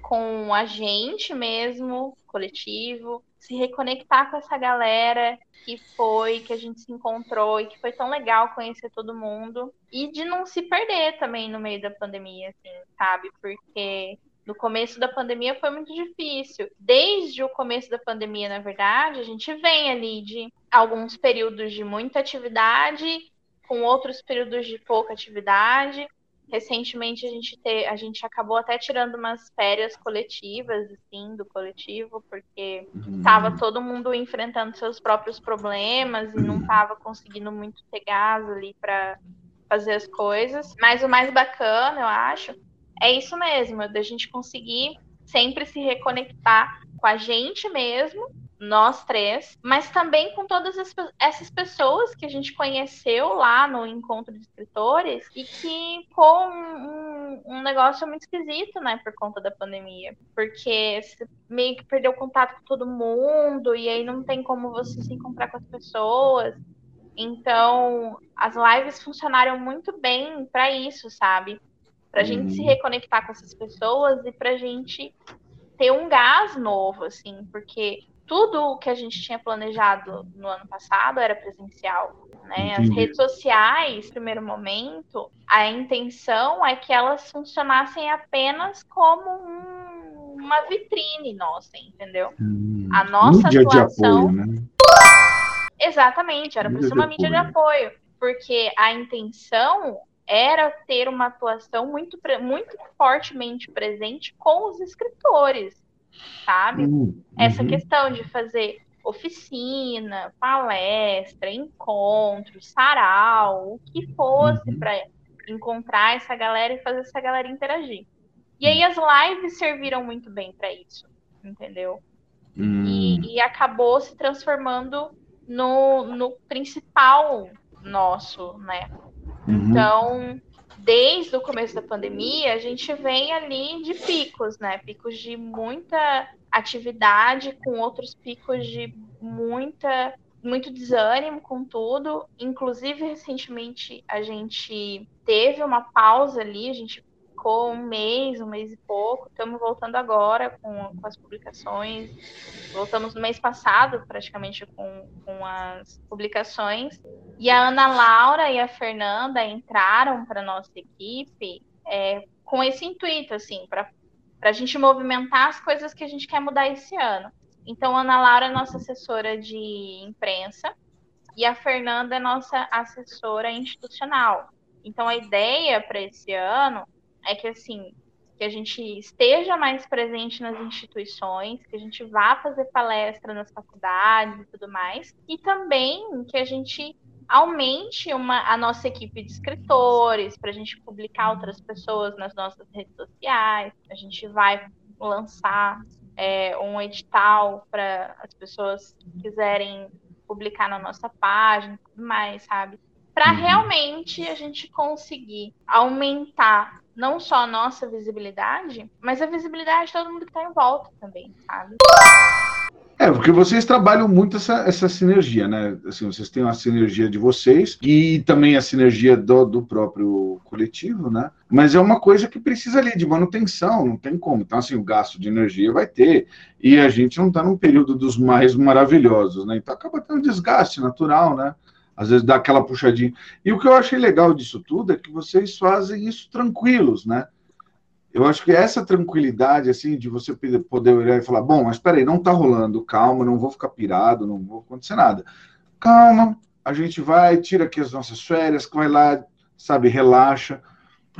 com a gente mesmo, coletivo, se reconectar com essa galera que foi, que a gente se encontrou e que foi tão legal conhecer todo mundo e de não se perder também no meio da pandemia, assim, sabe? Porque no começo da pandemia foi muito difícil. Desde o começo da pandemia, na verdade, a gente vem ali de alguns períodos de muita atividade, com outros períodos de pouca atividade. Recentemente a gente, te, a gente acabou até tirando umas férias coletivas, assim, do coletivo, porque estava uhum. todo mundo enfrentando seus próprios problemas e não estava conseguindo muito ter gás ali para fazer as coisas. Mas o mais bacana, eu acho, é isso mesmo, da gente conseguir sempre se reconectar com a gente mesmo, nós três, mas também com todas as, essas pessoas que a gente conheceu lá no encontro de escritores e que ficou um, um, negócio muito esquisito, né, por conta da pandemia, porque você meio que perdeu contato com todo mundo e aí não tem como você se encontrar com as pessoas. Então, as lives funcionaram muito bem para isso, sabe? Para a gente se uhum. reconectar com essas pessoas e para a gente ter um gás novo, assim, porque tudo o que a gente tinha planejado no ano passado era presencial. Né? As redes sociais, no primeiro momento, a intenção é que elas funcionassem apenas como um, uma vitrine nossa, entendeu? Hum, a nossa mídia atuação. De apoio, né? Exatamente, era para ser uma mídia de apoio, porque a intenção era ter uma atuação muito, muito fortemente presente com os escritores, sabe? Uhum. Essa questão de fazer oficina, palestra, encontro, sarau, o que fosse uhum. para encontrar essa galera e fazer essa galera interagir. E aí as lives serviram muito bem para isso, entendeu? Uhum. E, e, acabou se transformando no, no principal nosso, né? Uhum. Então, desde o começo da pandemia, a gente vem ali de picos, né? Picos de muita atividade, com outros picos de muita muito desânimo com tudo. Inclusive, recentemente a gente teve uma pausa ali, a gente ficou um mês, um mês e pouco. Estamos voltando agora com, com as publicações. Voltamos no mês passado, praticamente, com, com as publicações. E a Ana Laura e a Fernanda entraram para nossa equipe é, com esse intuito, assim, para a gente movimentar as coisas que a gente quer mudar esse ano. Então, a Ana Laura é nossa assessora de imprensa e a Fernanda é nossa assessora institucional. Então, a ideia para esse ano é que assim que a gente esteja mais presente nas instituições, que a gente vá fazer palestra nas faculdades e tudo mais, e também que a gente aumente uma, a nossa equipe de escritores, para a gente publicar outras pessoas nas nossas redes sociais. A gente vai lançar é, um edital para as pessoas que quiserem publicar na nossa página e tudo mais, sabe? Para uhum. realmente a gente conseguir aumentar não só a nossa visibilidade, mas a visibilidade de todo mundo que está em volta também, sabe? É, porque vocês trabalham muito essa, essa sinergia, né? Assim, vocês têm a sinergia de vocês e também a sinergia do, do próprio coletivo, né? Mas é uma coisa que precisa ali de manutenção, não tem como. Então, assim, o gasto de energia vai ter. E a gente não está num período dos mais maravilhosos, né? Então acaba tendo desgaste natural, né? Às vezes dá aquela puxadinha. E o que eu achei legal disso tudo é que vocês fazem isso tranquilos, né? Eu acho que essa tranquilidade, assim, de você poder olhar e falar, bom, mas peraí, não tá rolando, calma, não vou ficar pirado, não vou acontecer nada. Calma, a gente vai, tira aqui as nossas férias, vai lá, sabe, relaxa.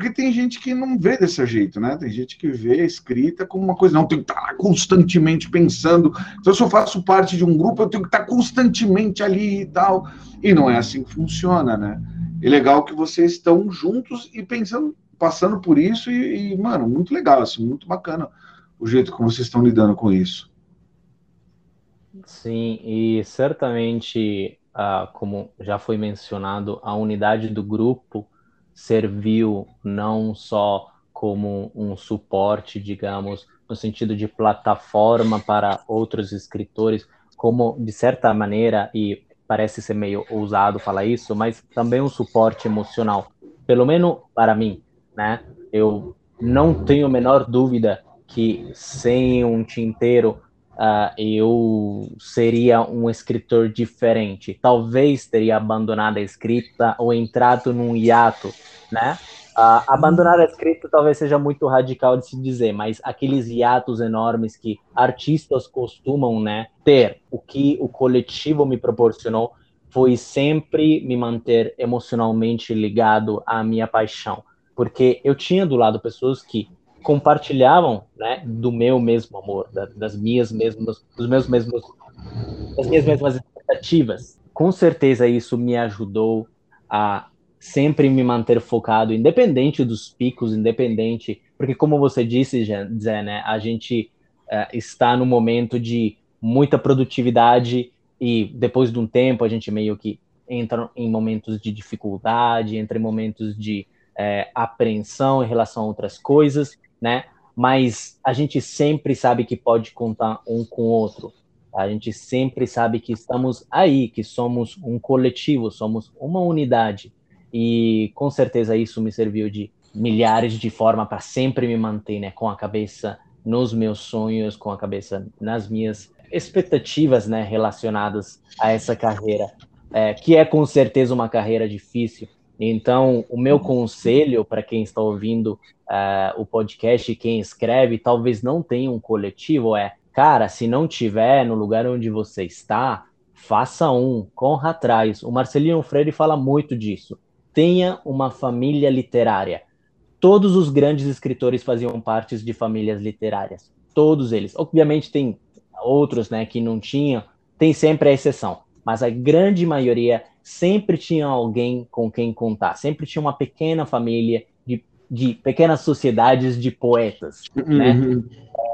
Porque tem gente que não vê desse jeito, né? Tem gente que vê a escrita como uma coisa, não, tem que estar tá constantemente pensando. Então, se eu faço parte de um grupo, eu tenho que estar tá constantemente ali e tal. E não é assim que funciona, né? É legal que vocês estão juntos e pensando passando por isso e, e, mano, muito legal, assim, muito bacana o jeito como vocês estão lidando com isso. Sim, e certamente, ah, como já foi mencionado, a unidade do grupo serviu não só como um suporte, digamos, no sentido de plataforma para outros escritores, como de certa maneira, e parece ser meio ousado falar isso, mas também um suporte emocional, pelo menos para mim né? Eu não tenho a menor dúvida que sem um tinteiro uh, eu seria um escritor diferente. Talvez teria abandonado a escrita ou entrado num hiato, né? Uh, abandonar a escrita talvez seja muito radical de se dizer, mas aqueles hiatos enormes que artistas costumam né, ter, o que o coletivo me proporcionou foi sempre me manter emocionalmente ligado à minha paixão porque eu tinha do lado pessoas que compartilhavam, né, do meu mesmo amor, da, das minhas mesmas, dos meus mesmos, das minhas mesmas expectativas. Com certeza isso me ajudou a sempre me manter focado, independente dos picos, independente, porque como você disse, Zé, né, a gente uh, está no momento de muita produtividade e depois de um tempo a gente meio que entra em momentos de dificuldade, entra em momentos de é, apreensão em relação a outras coisas, né? Mas a gente sempre sabe que pode contar um com o outro. A gente sempre sabe que estamos aí, que somos um coletivo, somos uma unidade. E com certeza isso me serviu de milhares de forma para sempre me manter, né, com a cabeça nos meus sonhos, com a cabeça nas minhas expectativas, né, relacionadas a essa carreira, é, que é com certeza uma carreira difícil, então, o meu conselho para quem está ouvindo uh, o podcast quem escreve, talvez não tenha um coletivo, é, cara, se não tiver no lugar onde você está, faça um, corra atrás. O Marcelino Freire fala muito disso. Tenha uma família literária. Todos os grandes escritores faziam parte de famílias literárias. Todos eles. Obviamente tem outros, né, que não tinham. Tem sempre a exceção. Mas a grande maioria sempre tinha alguém com quem contar, sempre tinha uma pequena família de, de pequenas sociedades de poetas, né? Uhum.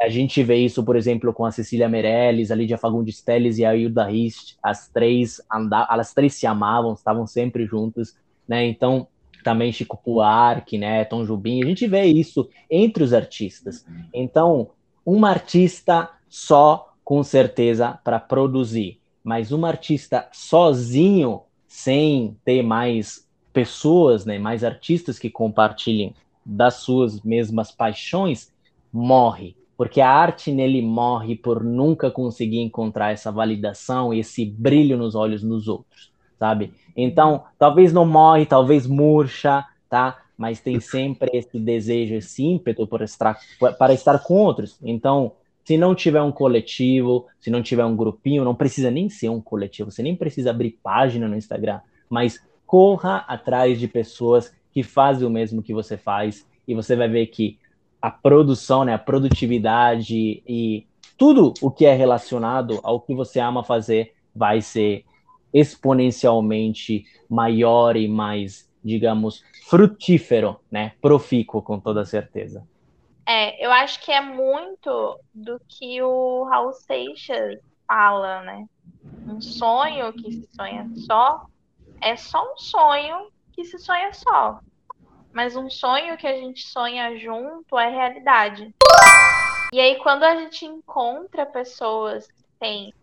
A gente vê isso, por exemplo, com a Cecília Meirelles, a Lídia Fagundes Telles e a Hilda Rist, as três andavam, elas três se amavam, estavam sempre juntas, né? Então, também Chico Buarque, né, Tom Jubim, a gente vê isso entre os artistas. Então, uma artista só, com certeza, para produzir, mas um artista sozinho sem ter mais pessoas, né, mais artistas que compartilhem das suas mesmas paixões, morre. Porque a arte nele morre por nunca conseguir encontrar essa validação esse brilho nos olhos dos outros, sabe? Então, talvez não morre, talvez murcha, tá? Mas tem sempre esse desejo, esse ímpeto por estar, para estar com outros. Então, se não tiver um coletivo, se não tiver um grupinho, não precisa nem ser um coletivo, você nem precisa abrir página no Instagram, mas corra atrás de pessoas que fazem o mesmo que você faz e você vai ver que a produção, né, a produtividade e tudo o que é relacionado ao que você ama fazer vai ser exponencialmente maior e mais, digamos, frutífero, né, profícuo com toda certeza. É, eu acho que é muito do que o Raul Seixas fala, né? Um sonho que se sonha só é só um sonho que se sonha só. Mas um sonho que a gente sonha junto é realidade. E aí, quando a gente encontra pessoas que têm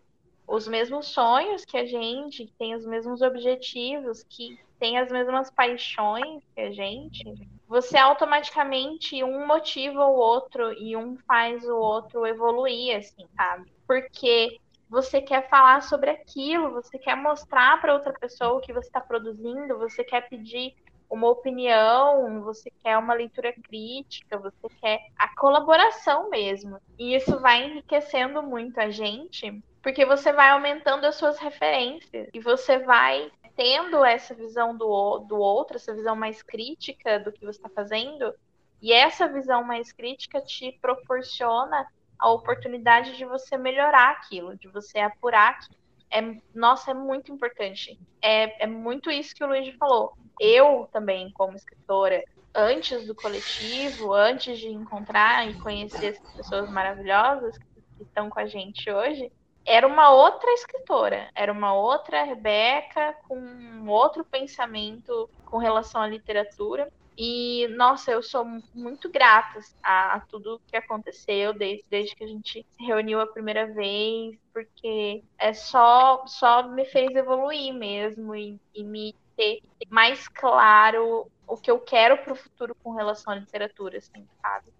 os mesmos sonhos que a gente, que têm os mesmos objetivos, que têm as mesmas paixões que a gente, você automaticamente um motiva o outro e um faz o outro evoluir, assim, sabe? Porque você quer falar sobre aquilo, você quer mostrar para outra pessoa o que você está produzindo, você quer pedir uma opinião, você quer uma leitura crítica, você quer a colaboração mesmo. E isso vai enriquecendo muito a gente, porque você vai aumentando as suas referências e você vai tendo essa visão do, do outro, essa visão mais crítica do que você está fazendo, e essa visão mais crítica te proporciona a oportunidade de você melhorar aquilo, de você apurar aquilo. É, nossa, é muito importante. É, é muito isso que o Luiz falou. Eu também, como escritora, antes do coletivo, antes de encontrar e conhecer essas pessoas maravilhosas que estão com a gente hoje, era uma outra escritora, era uma outra Rebeca com um outro pensamento com relação à literatura. E, nossa, eu sou muito grata a, a tudo que aconteceu desde, desde que a gente se reuniu a primeira vez, porque é só, só me fez evoluir mesmo e, e me ter mais claro o que eu quero para o futuro com relação à literatura, assim, sabe?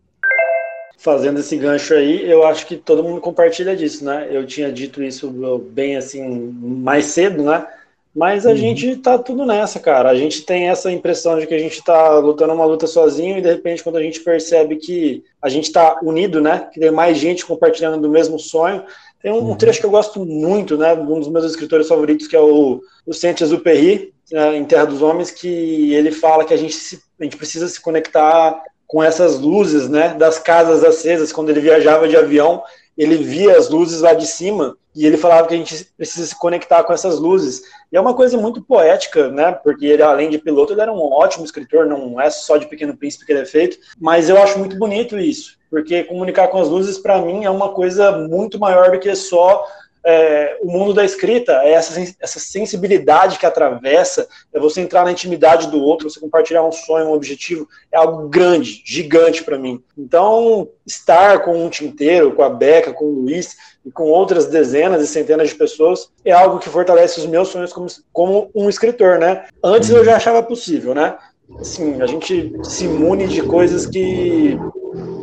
Fazendo esse gancho aí, eu acho que todo mundo compartilha disso, né? Eu tinha dito isso bem assim mais cedo, né? Mas a uhum. gente tá tudo nessa, cara. A gente tem essa impressão de que a gente tá lutando uma luta sozinho e de repente quando a gente percebe que a gente tá unido, né? Que tem mais gente compartilhando do mesmo sonho. Tem um, uhum. trecho que eu gosto muito, né? Um dos meus escritores favoritos, que é o, o Saint-Exupéry, né, em Terra dos Homens, que ele fala que a gente, se, a gente precisa se conectar com essas luzes, né? Das casas acesas. Quando ele viajava de avião, ele via as luzes lá de cima e ele falava que a gente precisa se conectar com essas luzes. E é uma coisa muito poética, né? Porque ele, além de piloto, ele era um ótimo escritor, não é só de Pequeno Príncipe que ele é feito, mas eu acho muito bonito isso, porque comunicar com as luzes, para mim, é uma coisa muito maior do que só é, o mundo da escrita, é essa, essa sensibilidade que atravessa, é você entrar na intimidade do outro, você compartilhar um sonho, um objetivo, é algo grande, gigante para mim. Então, estar com um tinteiro, com a Beca, com o Luiz e com outras dezenas e centenas de pessoas é algo que fortalece os meus sonhos como, como um escritor, né? Antes eu já achava possível, né? Assim, a gente se imune de coisas que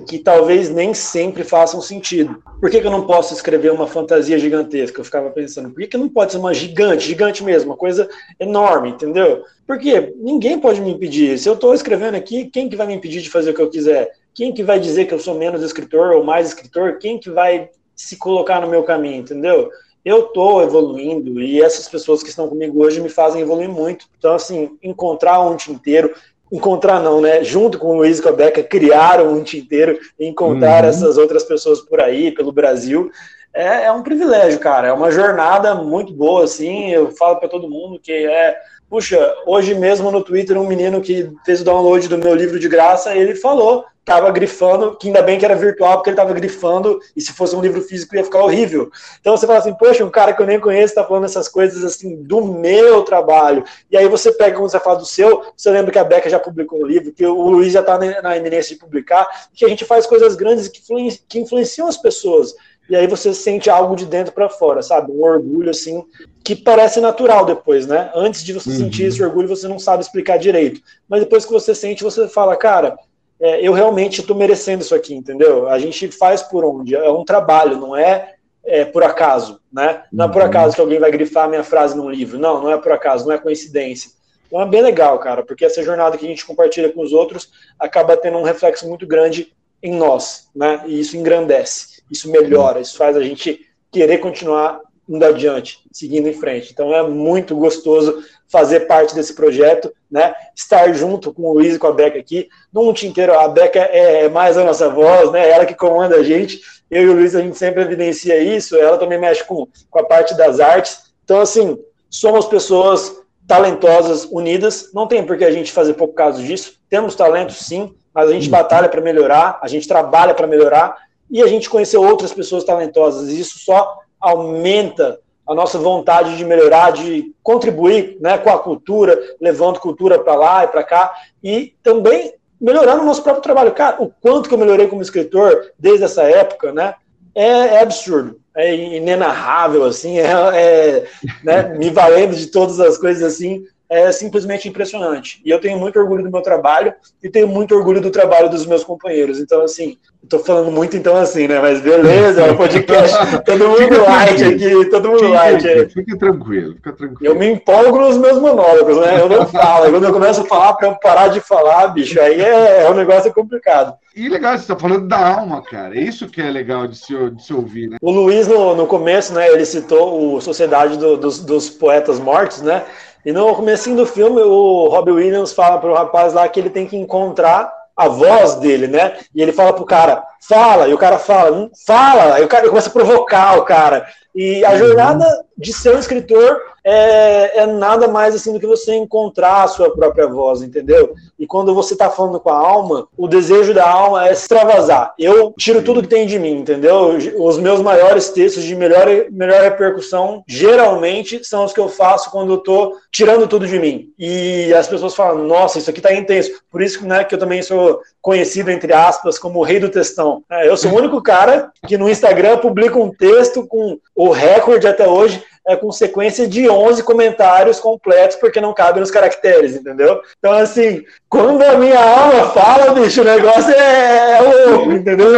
que talvez nem sempre façam sentido. Por que, que, eu não posso escrever uma fantasia gigantesca? Eu ficava pensando, por que, que não pode ser uma gigante, gigante mesmo, uma coisa enorme, entendeu? Porque ninguém pode me impedir. Se eu estou escrevendo aqui, quem que vai me impedir de fazer o que eu quiser? Quem que vai dizer que eu sou menos escritor ou mais escritor? Quem que vai se colocar no meu caminho, entendeu? eu estou evoluindo e essas pessoas que estão comigo hoje me fazem evoluir muito. Então, assim, encontrar um tinteiro, encontrar não, né? Junto com o Luiz e com a Beca, criaram um inteiro e encontrar uhum. essas outras pessoas por aí, pelo Brasil. É, é, um privilégio, cara. É uma jornada muito boa, assim. Eu falo para todo mundo que é. Puxa, hoje mesmo no Twitter, um menino que fez o download do meu livro de graça, ele falou estava grifando, que ainda bem que era virtual, porque ele estava grifando, e se fosse um livro físico ia ficar horrível. Então você fala assim, poxa, um cara que eu nem conheço está falando essas coisas assim do meu trabalho. E aí você pega, quando você fala do seu, você lembra que a Beca já publicou um livro, que o Luiz já está na iminência de publicar, que a gente faz coisas grandes que, que influenciam as pessoas. E aí você sente algo de dentro para fora, sabe? Um orgulho assim que parece natural depois, né? Antes de você uhum. sentir esse orgulho, você não sabe explicar direito. Mas depois que você sente, você fala, cara, é, eu realmente estou merecendo isso aqui, entendeu? A gente faz por onde? É um trabalho, não é, é por acaso, né? Não é por uhum. acaso que alguém vai grifar minha frase num livro. Não, não é por acaso, não é coincidência. Então é bem legal, cara, porque essa jornada que a gente compartilha com os outros acaba tendo um reflexo muito grande em nós, né? E isso engrandece, isso melhora, isso faz a gente querer continuar indo adiante, seguindo em frente. Então é muito gostoso fazer parte desse projeto, né? Estar junto com o Luiz e com a Beca aqui. Num inteiro, a Beca é mais a nossa voz, né? Ela que comanda a gente. Eu e o Luiz, a gente sempre evidencia isso. Ela também mexe com, com a parte das artes. Então, assim, somos pessoas talentosas, unidas. Não tem por que a gente fazer pouco caso disso. Temos talento, sim, mas a gente uhum. batalha para melhorar, a gente trabalha para melhorar e a gente conheceu outras pessoas talentosas. E isso só aumenta a nossa vontade de melhorar, de contribuir né, com a cultura, levando cultura para lá e para cá, e também melhorando o nosso próprio trabalho. Cara, o quanto que eu melhorei como escritor desde essa época, né? É, é absurdo, é inenarrável, assim, é, é né, me valendo de todas as coisas assim, é simplesmente impressionante. E eu tenho muito orgulho do meu trabalho e tenho muito orgulho do trabalho dos meus companheiros. Então, assim, estou falando muito então assim, né? Mas beleza, é um podcast, todo mundo light aqui, todo mundo fique, light. Fique tranquilo, fica tranquilo. Eu me empolgo nos meus monólogos, né? Eu não falo. Quando eu começo a falar, para eu parar de falar, bicho, aí é, é um negócio complicado. E legal, você está falando da alma, cara. É isso que é legal de se, de se ouvir, né? O Luiz, no, no começo, né, ele citou o Sociedade do, dos, dos Poetas Mortos, né? E no começo do filme, o Robbie Williams fala para o rapaz lá que ele tem que encontrar a voz dele, né? E ele fala pro cara, fala, e o cara fala, hum, fala, aí o cara começa a provocar o cara. E a uhum. jornada de ser um escritor é, é, nada mais assim do que você encontrar a sua própria voz, entendeu? E quando você está falando com a alma, o desejo da alma é extravasar. Eu tiro tudo que tem de mim, entendeu? Os meus maiores textos de melhor, melhor repercussão, geralmente, são os que eu faço quando eu estou tirando tudo de mim. E as pessoas falam, nossa, isso aqui está intenso. Por isso né, que eu também sou conhecido, entre aspas, como o rei do textão. É, eu sou o único cara que no Instagram publica um texto com o recorde até hoje é, com sequência de 11 comentários completos, porque não cabe nos caracteres, entendeu? Então, assim, quando a minha alma fala, bicho, o negócio é, é louco, entendeu?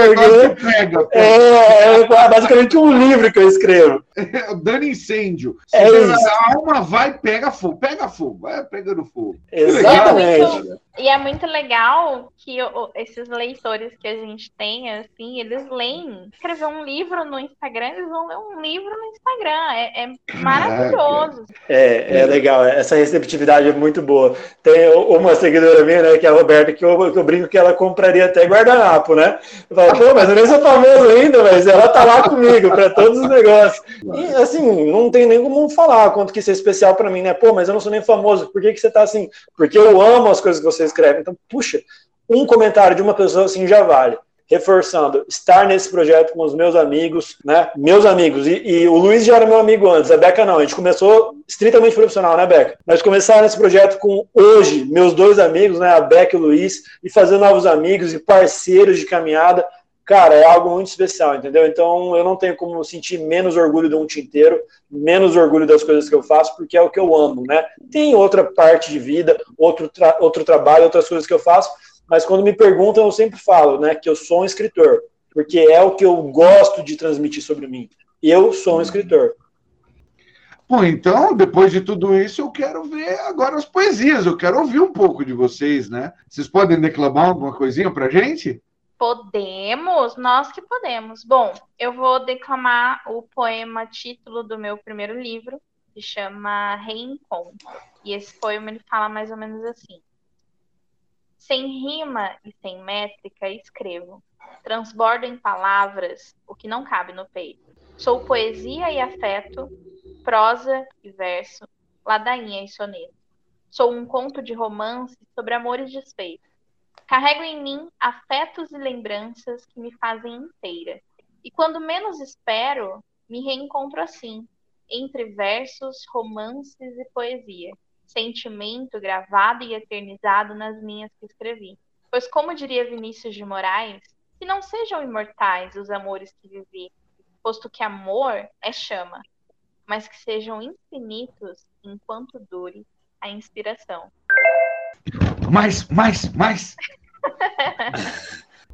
É, é, basicamente um livro que eu escrevo. Dando incêndio. É. A alma vai, pega fogo, pega fogo, vai pegando fogo. Exatamente. E é muito legal que esses leitores que a gente tem, assim, eles leem. Escrever um livro no Instagram, eles vão ler um livro no Instagram. É, é maravilhoso. É, é legal. Essa receptividade é muito boa. Tem uma seguidora minha, né, que é a Roberta, que eu, que eu brinco que ela compraria até guardanapo, né? Eu falo, pô, mas eu nem sou famoso ainda, mas ela tá lá comigo para todos os negócios. E, assim, não tem nem como falar quanto que isso é especial para mim, né? Pô, mas eu não sou nem famoso. Por que, que você tá assim? Porque eu amo as coisas que você escreve. Então, puxa, um comentário de uma pessoa assim já vale. Reforçando, estar nesse projeto com os meus amigos, né? Meus amigos. E, e, o Luiz já era meu amigo antes, a Beca não. A gente começou estritamente profissional, né, Beca? Mas começar nesse projeto com hoje, meus dois amigos, né? A Beca e o Luiz, e fazer novos amigos e parceiros de caminhada cara, é algo muito especial, entendeu? Então eu não tenho como sentir menos orgulho de um tinteiro, menos orgulho das coisas que eu faço, porque é o que eu amo, né? Tem outra parte de vida, outro, tra outro trabalho, outras coisas que eu faço, mas quando me perguntam, eu sempre falo, né, que eu sou um escritor, porque é o que eu gosto de transmitir sobre mim. Eu sou um escritor. Bom, então, depois de tudo isso, eu quero ver agora as poesias, eu quero ouvir um pouco de vocês, né? Vocês podem declamar alguma coisinha pra gente? Podemos, nós que podemos. Bom, eu vou declamar o poema título do meu primeiro livro, que chama Reencontro. E esse poema ele fala mais ou menos assim: Sem rima e sem métrica escrevo, transbordo em palavras o que não cabe no peito. Sou poesia e afeto, prosa e verso, ladainha e soneto. Sou um conto de romance sobre amores desfeitos Carrego em mim afetos e lembranças que me fazem inteira. E quando menos espero, me reencontro assim, entre versos, romances e poesia, sentimento gravado e eternizado nas linhas que escrevi. Pois, como diria Vinícius de Moraes, que não sejam imortais os amores que vivi, posto que amor é chama, mas que sejam infinitos enquanto dure a inspiração. Mais, mais, mais.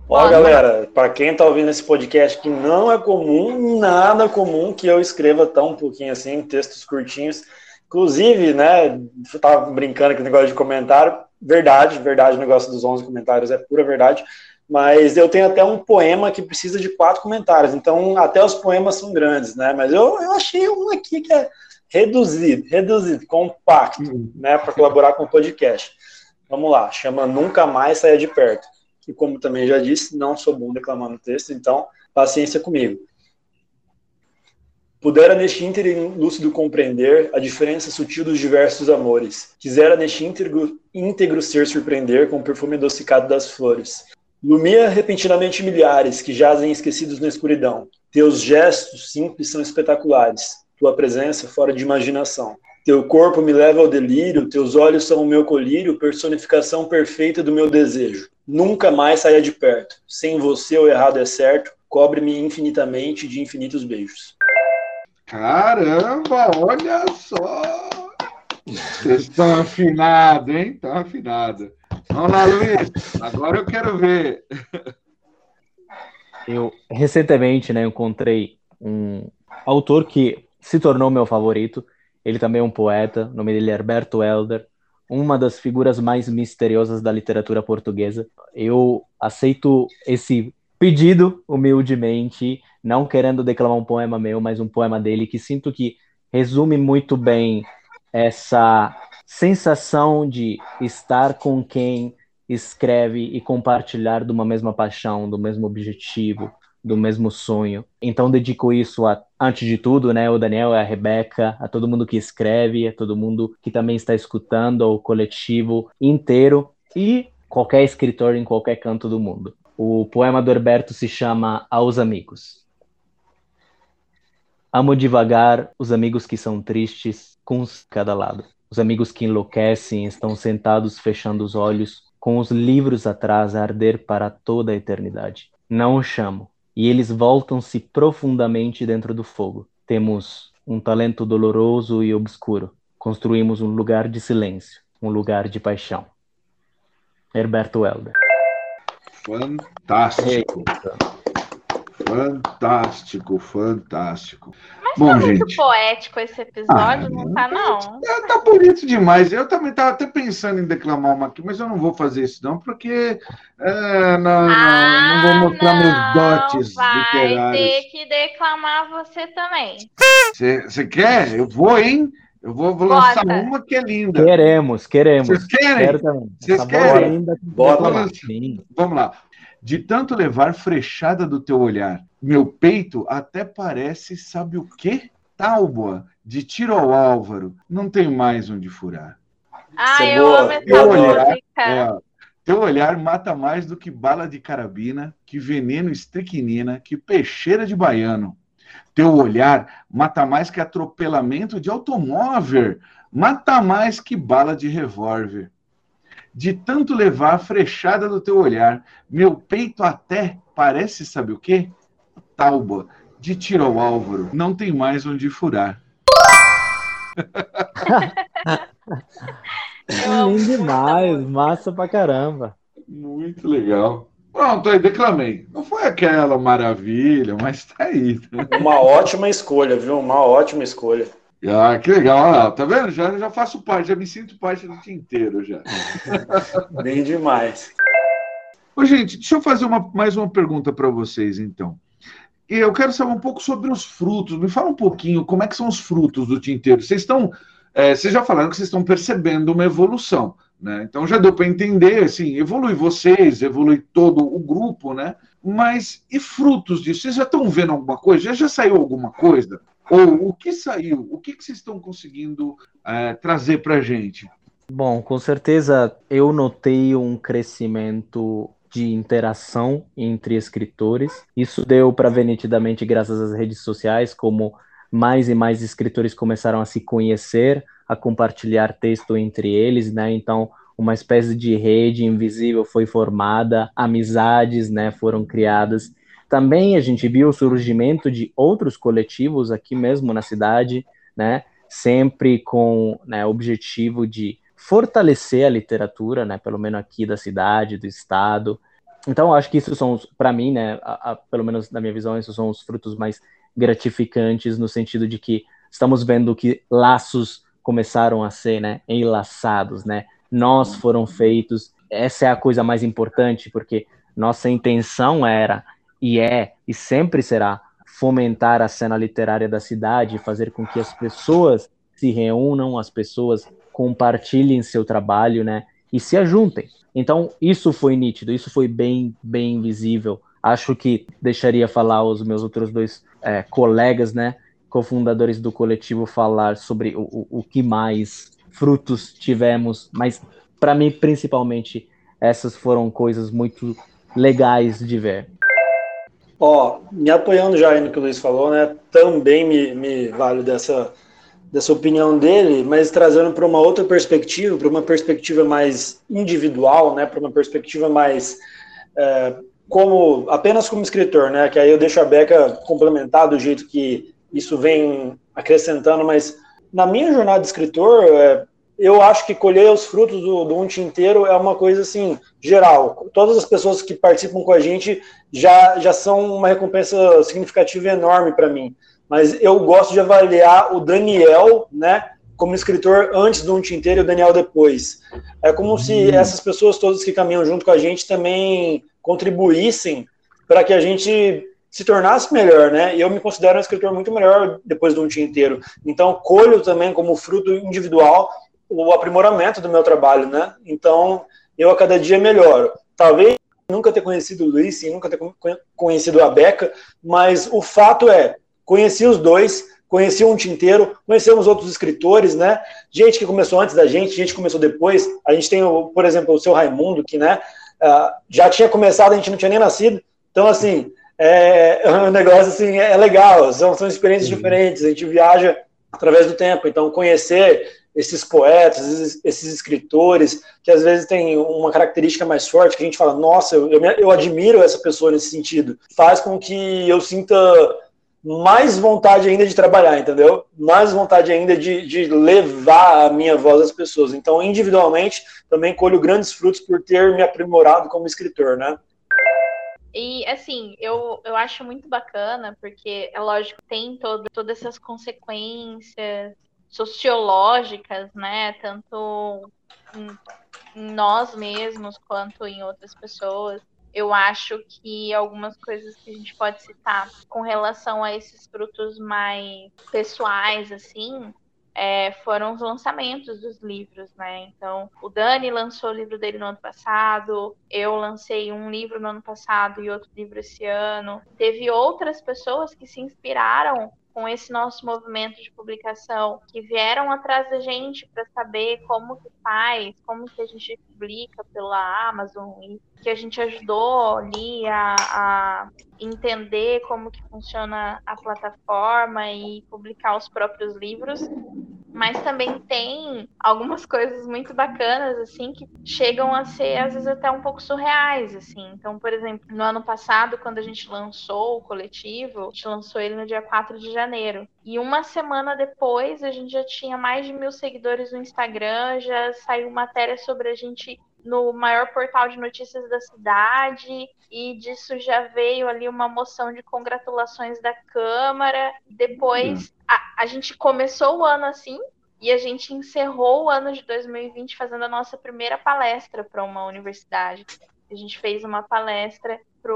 Ó, galera, para quem tá ouvindo esse podcast que não é comum, nada comum que eu escreva tão um pouquinho assim, textos curtinhos. Inclusive, né, eu tava brincando com o negócio de comentário, verdade, verdade, o negócio dos 11 comentários é pura verdade, mas eu tenho até um poema que precisa de quatro comentários, então até os poemas são grandes, né, mas eu, eu achei um aqui que é reduzido, reduzido, compacto, uhum. né, para colaborar com o podcast. Vamos lá, chama Nunca Mais Saia de Perto. E como também já disse, não sou bom declamando texto, então paciência comigo. Pudera neste íntegro lúcido compreender a diferença sutil dos diversos amores. Quisera neste íntegro, íntegro ser surpreender com o perfume adocicado das flores. Lumia repentinamente milhares que jazem esquecidos na escuridão. Teus gestos simples são espetaculares. Tua presença fora de imaginação. Teu corpo me leva ao delírio, teus olhos são o meu colírio, personificação perfeita do meu desejo. Nunca mais saia de perto. Sem você o errado é certo, cobre-me infinitamente de infinitos beijos. Caramba, olha só! Vocês estão afinados, hein? Estão afinados. Vamos lá, Luiz. Agora eu quero ver. Eu recentemente né, encontrei um autor que se tornou meu favorito. Ele também é um poeta, o nome dele é Herberto Helder, uma das figuras mais misteriosas da literatura portuguesa. Eu aceito esse pedido humildemente, não querendo declamar um poema meu, mas um poema dele que sinto que resume muito bem essa sensação de estar com quem escreve e compartilhar de uma mesma paixão, do mesmo objetivo, do mesmo sonho. Então dedico isso a, antes de tudo, né, o Daniel, a Rebeca, a todo mundo que escreve, a todo mundo que também está escutando, ao coletivo inteiro e qualquer escritor em qualquer canto do mundo. O poema do Herberto se chama Aos Amigos. Amo devagar os amigos que são tristes, com cada lado. Os amigos que enlouquecem estão sentados fechando os olhos, com os livros atrás a arder para toda a eternidade. Não os chamo, e eles voltam-se profundamente dentro do fogo. Temos um talento doloroso e obscuro. Construímos um lugar de silêncio, um lugar de paixão. Herberto Helder. Fantástico. Fantástico, fantástico. Mas Bom, tá gente... muito poético esse episódio, ah, não tá, não? É, tá bonito demais. Eu também tava até pensando em declamar uma aqui, mas eu não vou fazer isso, não, porque é, não, ah, não, vou ah, mostrar não, meus dotes vai literários. Vai ter que declamar você também. Você quer? Eu vou, hein? Eu vou, vou lançar uma que é linda. Queremos, queremos. Vocês querem? Vocês querem? Bota, Vamos lá. De tanto levar frechada do teu olhar, meu peito até parece, sabe o quê? Tábua, de tiro ao Álvaro, não tem mais onde furar. Ah, eu boa. amo essa teu olhar, é, teu olhar mata mais do que bala de carabina, que veneno estriquinina, que peixeira de baiano. Teu olhar mata mais que atropelamento de automóvel, mata mais que bala de revólver de tanto levar a frechada do teu olhar. Meu peito até parece, sabe o quê? Tauba, de tiro ao álvaro, não tem mais onde furar. Lindo demais, massa pra caramba. Muito legal. Pronto, aí declamei. Não foi aquela maravilha, mas tá aí. Uma ótima escolha, viu? Uma ótima escolha. Ah, que legal, lá, tá vendo? Já, já faço parte, já me sinto parte do dia inteiro já. Bem demais. Ô, gente, deixa eu fazer uma, mais uma pergunta para vocês, então. Eu quero saber um pouco sobre os frutos. Me fala um pouquinho como é que são os frutos do tinteiro. Vocês estão, é, vocês já falaram que vocês estão percebendo uma evolução, né? Então já deu para entender, assim, evolui vocês, evolui todo o grupo, né? Mas e frutos disso? Vocês já estão vendo alguma coisa? Já, já saiu alguma coisa? Ou o que saiu? O que, que vocês estão conseguindo é, trazer para a gente? Bom, com certeza eu notei um crescimento de interação entre escritores. Isso deu para ver nitidamente graças às redes sociais, como mais e mais escritores começaram a se conhecer, a compartilhar texto entre eles, né? Então, uma espécie de rede invisível foi formada, amizades, né, foram criadas também a gente viu o surgimento de outros coletivos aqui mesmo na cidade, né? Sempre com né, objetivo de fortalecer a literatura, né? Pelo menos aqui da cidade, do estado. Então, acho que isso são, para mim, né? A, a, pelo menos na minha visão, esses são os frutos mais gratificantes no sentido de que estamos vendo que laços começaram a ser, né? Enlaçados, né? Nós foram feitos. Essa é a coisa mais importante, porque nossa intenção era e é e sempre será fomentar a cena literária da cidade, fazer com que as pessoas se reúnam, as pessoas compartilhem seu trabalho, né, e se ajuntem. Então, isso foi nítido, isso foi bem, bem visível. Acho que deixaria falar os meus outros dois é, colegas, né, cofundadores do coletivo, falar sobre o, o, o que mais frutos tivemos, mas para mim, principalmente, essas foram coisas muito legais de ver. Ó, me apoiando já aí no que o Luiz falou, né? Também me, me vale dessa, dessa opinião dele, mas trazendo para uma outra perspectiva, para uma perspectiva mais individual, né? Para uma perspectiva mais é, como apenas como escritor, né? Que aí eu deixo a Beca complementar do jeito que isso vem acrescentando, mas na minha jornada de escritor, é, eu acho que colher os frutos do, do um inteiro é uma coisa assim geral. Todas as pessoas que participam com a gente já, já são uma recompensa significativa e enorme para mim. Mas eu gosto de avaliar o Daniel, né, como escritor antes do um inteiro e o Daniel depois. É como se uhum. essas pessoas todas que caminham junto com a gente também contribuíssem para que a gente se tornasse melhor, né? Eu me considero um escritor muito melhor depois do um inteiro. Então, colho também como fruto individual o aprimoramento do meu trabalho, né? Então, eu a cada dia melhoro. Talvez nunca ter conhecido o Luiz, sim, nunca ter conhecido a Beca, mas o fato é, conheci os dois, conheci um tinteiro, conhecemos outros escritores, né? Gente que começou antes da gente, gente que começou depois. A gente tem, por exemplo, o seu Raimundo, que, né, ah, já tinha começado, a gente não tinha nem nascido. Então, assim, é, é um negócio assim, é legal, são, são experiências uhum. diferentes, a gente viaja através do tempo. Então, conhecer esses poetas, esses, escritores, que às vezes têm uma característica mais forte, que a gente fala, nossa, eu, eu, eu admiro essa pessoa nesse sentido, faz com que eu sinta mais vontade ainda de trabalhar, entendeu? Mais vontade ainda de, de levar a minha voz às pessoas. Então, individualmente, também colho grandes frutos por ter me aprimorado como escritor, né? E assim, eu, eu acho muito bacana, porque é lógico, tem todo, todas essas consequências sociológicas, né? Tanto em, nós mesmos quanto em outras pessoas. Eu acho que algumas coisas que a gente pode citar com relação a esses frutos mais pessoais, assim, é, foram os lançamentos dos livros, né? Então, o Dani lançou o livro dele no ano passado, eu lancei um livro no ano passado e outro livro esse ano. Teve outras pessoas que se inspiraram com esse nosso movimento de publicação, que vieram atrás da gente para saber como que faz, como que a gente publica pela Amazon, e que a gente ajudou ali a, a entender como que funciona a plataforma e publicar os próprios livros mas também tem algumas coisas muito bacanas, assim, que chegam a ser, às vezes, até um pouco surreais, assim. Então, por exemplo, no ano passado, quando a gente lançou o coletivo, a gente lançou ele no dia 4 de janeiro. E uma semana depois, a gente já tinha mais de mil seguidores no Instagram, já saiu matéria sobre a gente no maior portal de notícias da cidade, e disso já veio ali uma moção de congratulações da Câmara. Depois a, a gente começou o ano assim, e a gente encerrou o ano de 2020 fazendo a nossa primeira palestra para uma universidade. A gente fez uma palestra para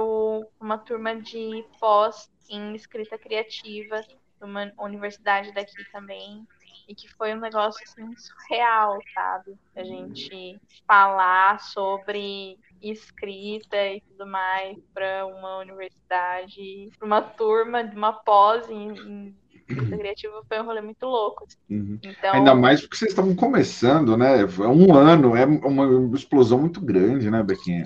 uma turma de pós em escrita criativa, uma universidade daqui também e que foi um negócio assim, surreal, sabe? A gente falar sobre escrita e tudo mais para uma universidade, para uma turma de uma pós em, em criativa foi um rolê muito louco. Assim. Uhum. Então... Ainda mais porque vocês estavam começando, né? É um ano, é uma explosão muito grande, né, Bequinha?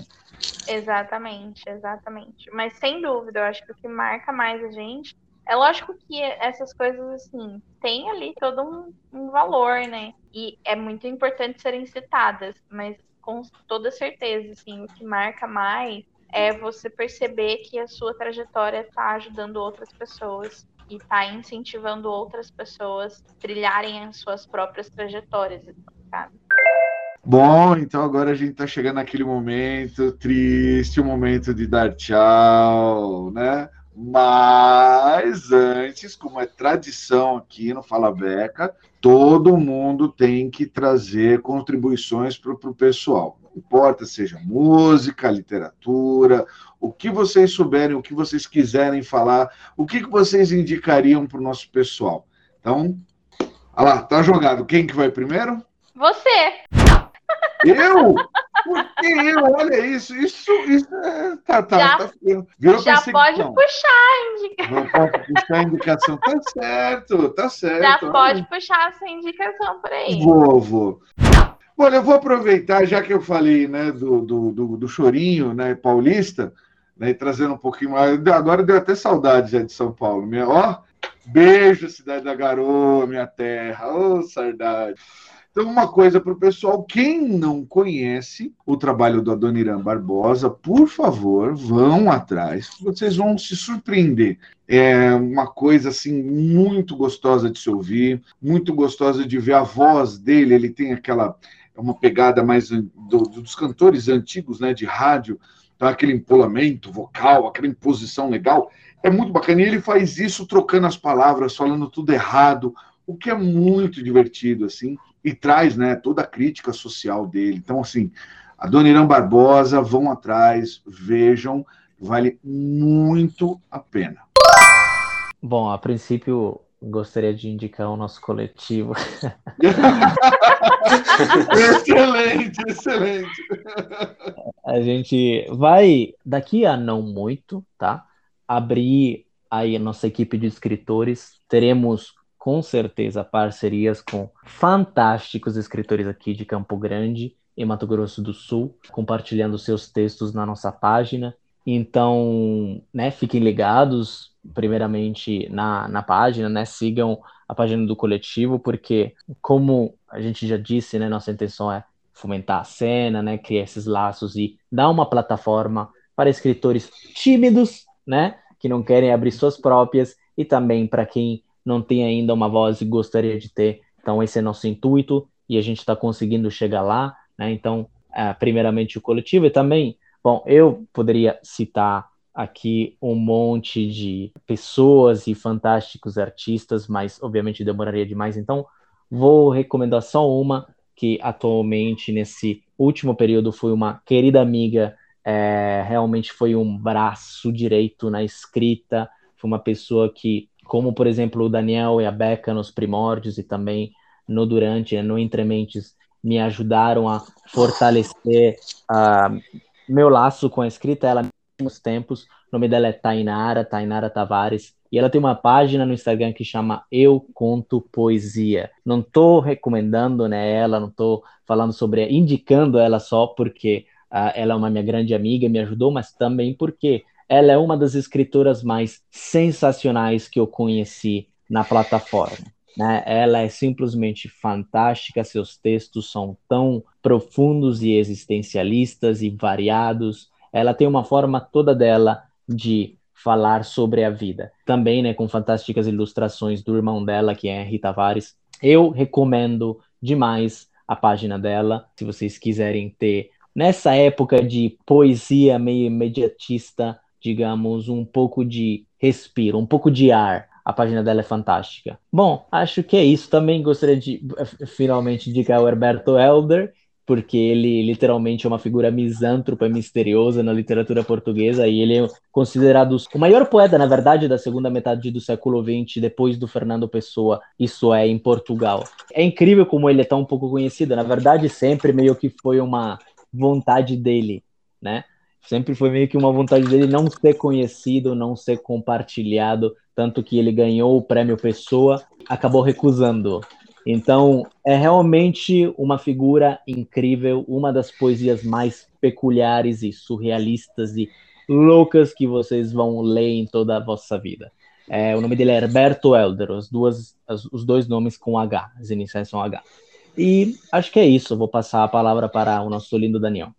Exatamente, exatamente. Mas sem dúvida, eu acho que o que marca mais a gente é lógico que essas coisas, assim, tem ali todo um, um, valor, né? E é muito importante serem citadas, mas com toda certeza, assim, o que marca mais é você perceber que a sua trajetória está ajudando outras pessoas e está incentivando outras pessoas a trilharem as suas próprias trajetórias, sabe? Bom, então agora a gente está chegando naquele momento triste, o momento de dar tchau, né? Mas antes, como é tradição aqui no Fala Beca, todo mundo tem que trazer contribuições para o pessoal. Não importa seja música, literatura, o que vocês souberem, o que vocês quiserem falar, o que, que vocês indicariam para o nosso pessoal. Então, olha lá, tá jogado. Quem que vai primeiro? Você! Eu? Por que eu? Olha isso, isso, isso é, tá, tá, já, tá, virou já pode puxar a indicação. Pode puxar a indicação, tá certo, tá certo. Já olha. pode puxar essa indicação por aí. Vou, vou. Olha, eu vou aproveitar, já que eu falei né, do, do, do, do chorinho né, paulista, né, trazendo um pouquinho mais. Agora deu até saudade já de São Paulo. Minha, ó, beijo, cidade da garoa, minha terra. Ô, oh, saudade. Então, uma coisa para o pessoal, quem não conhece o trabalho do Adoniran Barbosa, por favor, vão atrás, vocês vão se surpreender. É uma coisa assim muito gostosa de se ouvir, muito gostosa de ver a voz dele. Ele tem aquela uma pegada mais do, dos cantores antigos, né, de rádio, tá? aquele empolamento vocal, aquela imposição legal. É muito bacana. E ele faz isso trocando as palavras, falando tudo errado, o que é muito divertido, assim, e traz né, toda a crítica social dele. Então, assim, a Dona Irã Barbosa, vão atrás, vejam, vale muito a pena. Bom, a princípio, gostaria de indicar o nosso coletivo. excelente, excelente. A gente vai, daqui a não muito, tá? Abrir aí a nossa equipe de escritores. Teremos com certeza parcerias com fantásticos escritores aqui de Campo Grande e Mato Grosso do Sul, compartilhando seus textos na nossa página. Então, né, fiquem ligados, primeiramente na, na página, né, sigam a página do coletivo, porque, como a gente já disse, né, nossa intenção é fomentar a cena, né, criar esses laços e dar uma plataforma para escritores tímidos, né, que não querem abrir suas próprias, e também para quem não tem ainda uma voz e gostaria de ter. Então, esse é nosso intuito e a gente está conseguindo chegar lá. Né? Então, é, primeiramente o coletivo e também, bom, eu poderia citar aqui um monte de pessoas e fantásticos artistas, mas obviamente demoraria demais. Então, vou recomendar só uma que atualmente nesse último período foi uma querida amiga, é, realmente foi um braço direito na escrita, foi uma pessoa que como por exemplo o Daniel e a Beca nos primórdios e também no durante, no Entrementes, me ajudaram a fortalecer uh, meu laço com a escrita. Ela nos tempos, o nome dela é Tainara, Tainara Tavares, e ela tem uma página no Instagram que chama Eu Conto Poesia. Não estou recomendando né, ela, não estou falando sobre, indicando ela só porque uh, ela é uma minha grande amiga, me ajudou, mas também porque ela é uma das escritoras mais sensacionais que eu conheci na plataforma. Né? Ela é simplesmente fantástica, seus textos são tão profundos e existencialistas e variados. Ela tem uma forma toda dela de falar sobre a vida. Também, né, com fantásticas ilustrações do irmão dela, que é Henri Tavares. Eu recomendo demais a página dela, se vocês quiserem ter nessa época de poesia meio imediatista, digamos, um pouco de respiro, um pouco de ar. A página dela é fantástica. Bom, acho que é isso. Também gostaria de eh, finalmente indicar o Herberto Helder, porque ele literalmente é uma figura misântropa e misteriosa na literatura portuguesa, e ele é considerado o maior poeta, na verdade, da segunda metade do século XX, depois do Fernando Pessoa, isso é, em Portugal. É incrível como ele é tão pouco conhecido, na verdade, sempre meio que foi uma vontade dele, né? Sempre foi meio que uma vontade dele não ser conhecido, não ser compartilhado, tanto que ele ganhou o prêmio Pessoa, acabou recusando. Então, é realmente uma figura incrível, uma das poesias mais peculiares e surrealistas e loucas que vocês vão ler em toda a vossa vida. É, o nome dele é Herberto Helder, as duas, as, os dois nomes com H, as iniciais são H. E acho que é isso, vou passar a palavra para o nosso lindo Daniel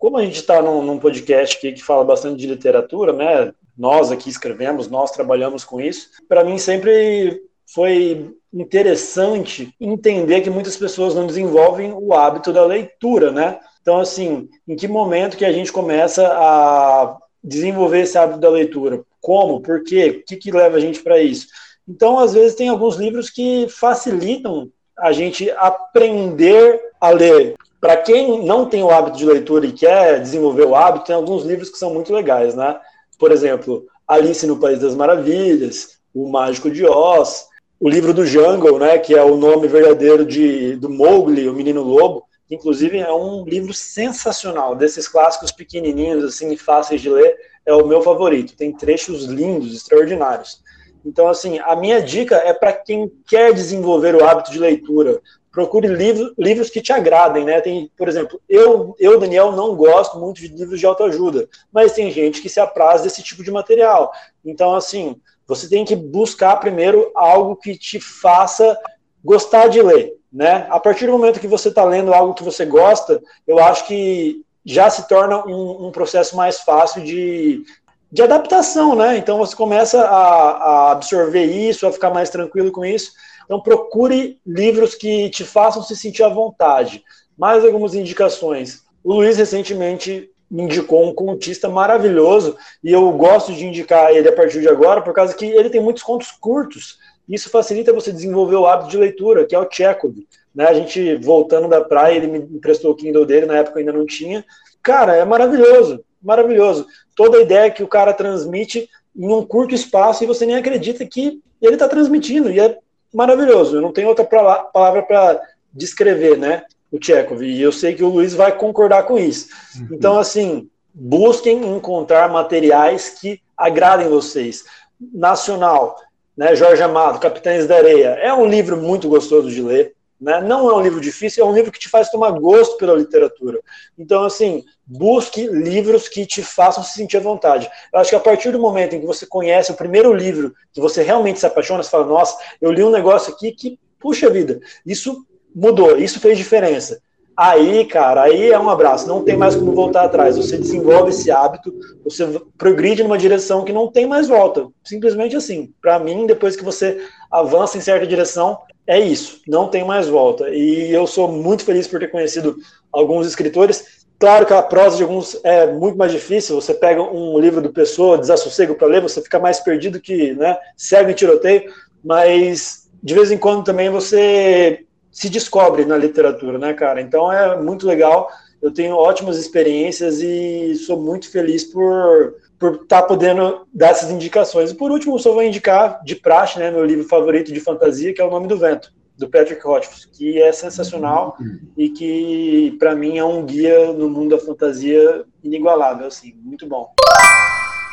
como a gente está num, num, podcast aqui que fala bastante de literatura, né? Nós aqui escrevemos, nós trabalhamos com isso. Para mim sempre foi interessante entender que muitas pessoas não desenvolvem o hábito da leitura, né? Então, assim, em que momento que a gente começa a desenvolver esse hábito da leitura? Como? Por quê? O que, que leva a gente para isso? Então, às vezes, tem alguns livros que facilitam a gente aprender a ler. Para quem não tem o hábito de leitura e quer desenvolver o hábito, tem alguns livros que são muito legais, né? Por exemplo, Alice no País das Maravilhas, O Mágico de Oz, o livro do Jungle, né, que é o nome verdadeiro de, do Mowgli, o Menino Lobo, inclusive é um livro sensacional, desses clássicos pequenininhos, assim, fáceis de ler, é o meu favorito. Tem trechos lindos, extraordinários. Então, assim, a minha dica é para quem quer desenvolver o hábito de leitura, procure livro, livros que te agradem, né? Tem, por exemplo, eu, eu, Daniel, não gosto muito de livros de autoajuda, mas tem gente que se apraz desse tipo de material. Então, assim, você tem que buscar primeiro algo que te faça gostar de ler. né? A partir do momento que você está lendo algo que você gosta, eu acho que já se torna um, um processo mais fácil de, de adaptação, né? Então você começa a, a, absorver isso, a ficar mais tranquilo com isso. Então procure livros que te façam se sentir à vontade. Mais algumas indicações. O Luiz recentemente me indicou um contista maravilhoso e eu gosto de indicar ele a partir de agora por causa que ele tem muitos contos curtos. Isso facilita você desenvolver o hábito de leitura, que é o Chekhov. Né? A gente, voltando da praia, ele me emprestou o Kindle dele, na época eu ainda não tinha. Cara, é maravilhoso, maravilhoso. Toda a ideia que o cara transmite em um curto espaço e você nem acredita que ele está transmitindo, e é maravilhoso. Eu não tenho outra palavra para descrever, né? O Chekhov, e eu sei que o Luiz vai concordar com isso. Uhum. Então, assim, busquem encontrar materiais que agradem vocês. Nacional, né, Jorge Amado, Capitães da Areia, é um livro muito gostoso de ler, né? não é um livro difícil, é um livro que te faz tomar gosto pela literatura. Então, assim, busque livros que te façam se sentir à vontade. Eu acho que a partir do momento em que você conhece o primeiro livro, que você realmente se apaixona, você fala, nossa, eu li um negócio aqui que, puxa vida, isso mudou, isso fez diferença. Aí, cara, aí é um abraço, não tem mais como voltar atrás. Você desenvolve esse hábito, você progride numa direção que não tem mais volta. Simplesmente assim. Para mim, depois que você avança em certa direção, é isso, não tem mais volta. E eu sou muito feliz por ter conhecido alguns escritores. Claro que a prosa de alguns é muito mais difícil. Você pega um livro do Pessoa, Desassossego para ler, você fica mais perdido que né, cego em tiroteio. Mas de vez em quando também você se descobre na literatura, né, cara? Então é muito legal. Eu tenho ótimas experiências e sou muito feliz por por estar tá podendo dar essas indicações. E por último, só vou indicar de praxe, né, meu livro favorito de fantasia, que é O Nome do Vento, do Patrick Rothfuss, que é sensacional e que para mim é um guia no mundo da fantasia inigualável, assim, muito bom.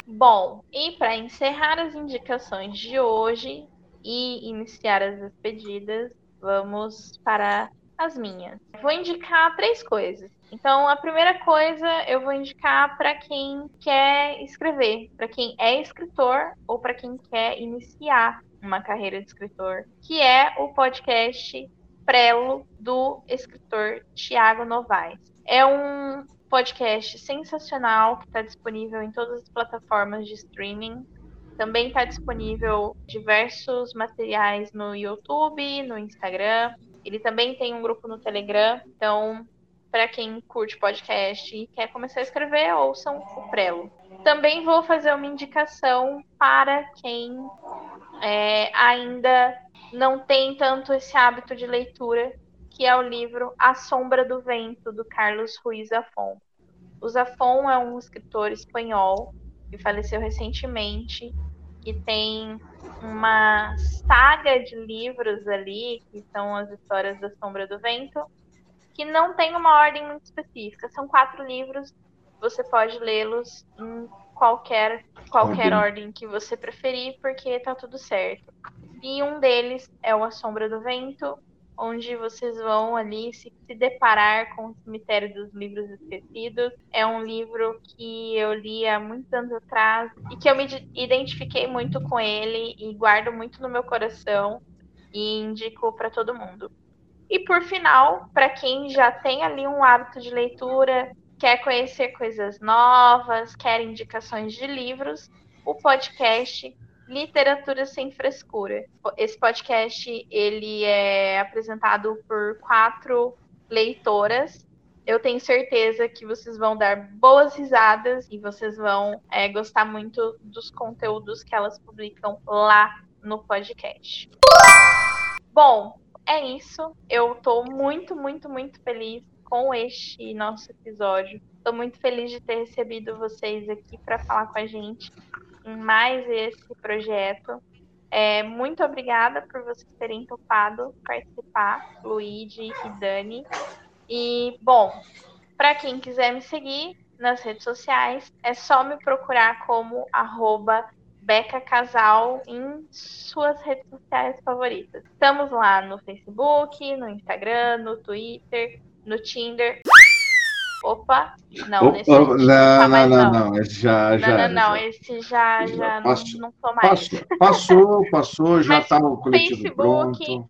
Bom, e para encerrar as indicações de hoje e iniciar as despedidas, Vamos para as minhas. Vou indicar três coisas. Então, a primeira coisa eu vou indicar para quem quer escrever, para quem é escritor ou para quem quer iniciar uma carreira de escritor, que é o podcast Prelo do escritor Tiago Novaes. É um podcast sensacional que está disponível em todas as plataformas de streaming. Também está disponível diversos materiais no YouTube, no Instagram. Ele também tem um grupo no Telegram. Então, para quem curte podcast e quer começar a escrever, ouçam o Prelo. Também vou fazer uma indicação para quem é, ainda não tem tanto esse hábito de leitura, que é o livro A Sombra do Vento, do Carlos Ruiz Zafón. O Zafón é um escritor espanhol que faleceu recentemente que tem uma saga de livros ali, que são as histórias da Sombra do Vento, que não tem uma ordem muito específica. São quatro livros, você pode lê-los em qualquer, qualquer ordem que você preferir, porque tá tudo certo. E um deles é o A Sombra do Vento, onde vocês vão ali se, se deparar com o Cemitério dos Livros Esquecidos. É um livro que eu li há muitos anos atrás e que eu me identifiquei muito com ele e guardo muito no meu coração e indico para todo mundo. E por final, para quem já tem ali um hábito de leitura, quer conhecer coisas novas, quer indicações de livros, o podcast Literatura sem frescura. Esse podcast ele é apresentado por quatro leitoras. Eu tenho certeza que vocês vão dar boas risadas e vocês vão é, gostar muito dos conteúdos que elas publicam lá no podcast. Bom, é isso. Eu estou muito, muito, muito feliz com este nosso episódio. Estou muito feliz de ter recebido vocês aqui para falar com a gente em mais esse projeto. É, muito obrigada por vocês terem topado participar, Luigi e Dani. E, bom, para quem quiser me seguir nas redes sociais, é só me procurar como arroba Beca Casal em suas redes sociais favoritas. Estamos lá no Facebook, no Instagram, no Twitter, no Tinder. Opa, não, Opa, esse não, não, tá não, não, não, esse já, já, não, não, não, esse já, já, já não, não tô mais. Passou, passou, passou já está o coletivo Facebook, pronto.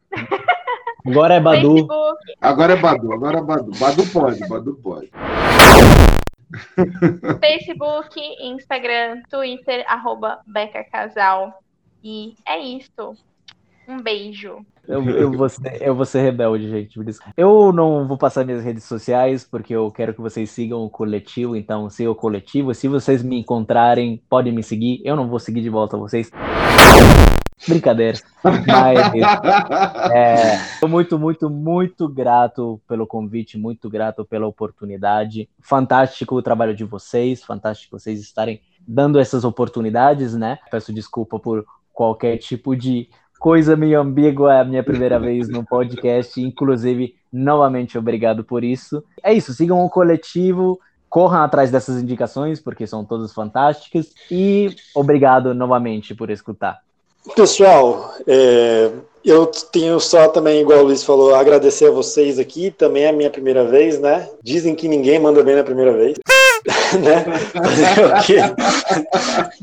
Agora é Badu. Facebook. Agora é Badu, agora é Badu. Badu pode, Badu pode. Facebook, Instagram, Twitter, arroba Beca Casal. E é isso. Um beijo. Eu, eu, vou ser, eu vou ser rebelde, gente. Eu não vou passar minhas redes sociais, porque eu quero que vocês sigam o coletivo, então siga o coletivo. Se vocês me encontrarem, podem me seguir. Eu não vou seguir de volta vocês. Brincadeira. Mas é, tô muito, muito, muito grato pelo convite, muito grato pela oportunidade. Fantástico o trabalho de vocês, fantástico vocês estarem dando essas oportunidades, né? Peço desculpa por qualquer tipo de coisa meio ambígua, é a minha primeira vez no podcast, inclusive, novamente obrigado por isso. É isso, sigam o coletivo, corram atrás dessas indicações, porque são todas fantásticas, e obrigado novamente por escutar. Pessoal, é, eu tenho só também, igual o Luiz falou, agradecer a vocês aqui, também é a minha primeira vez, né? Dizem que ninguém manda bem na primeira vez. né?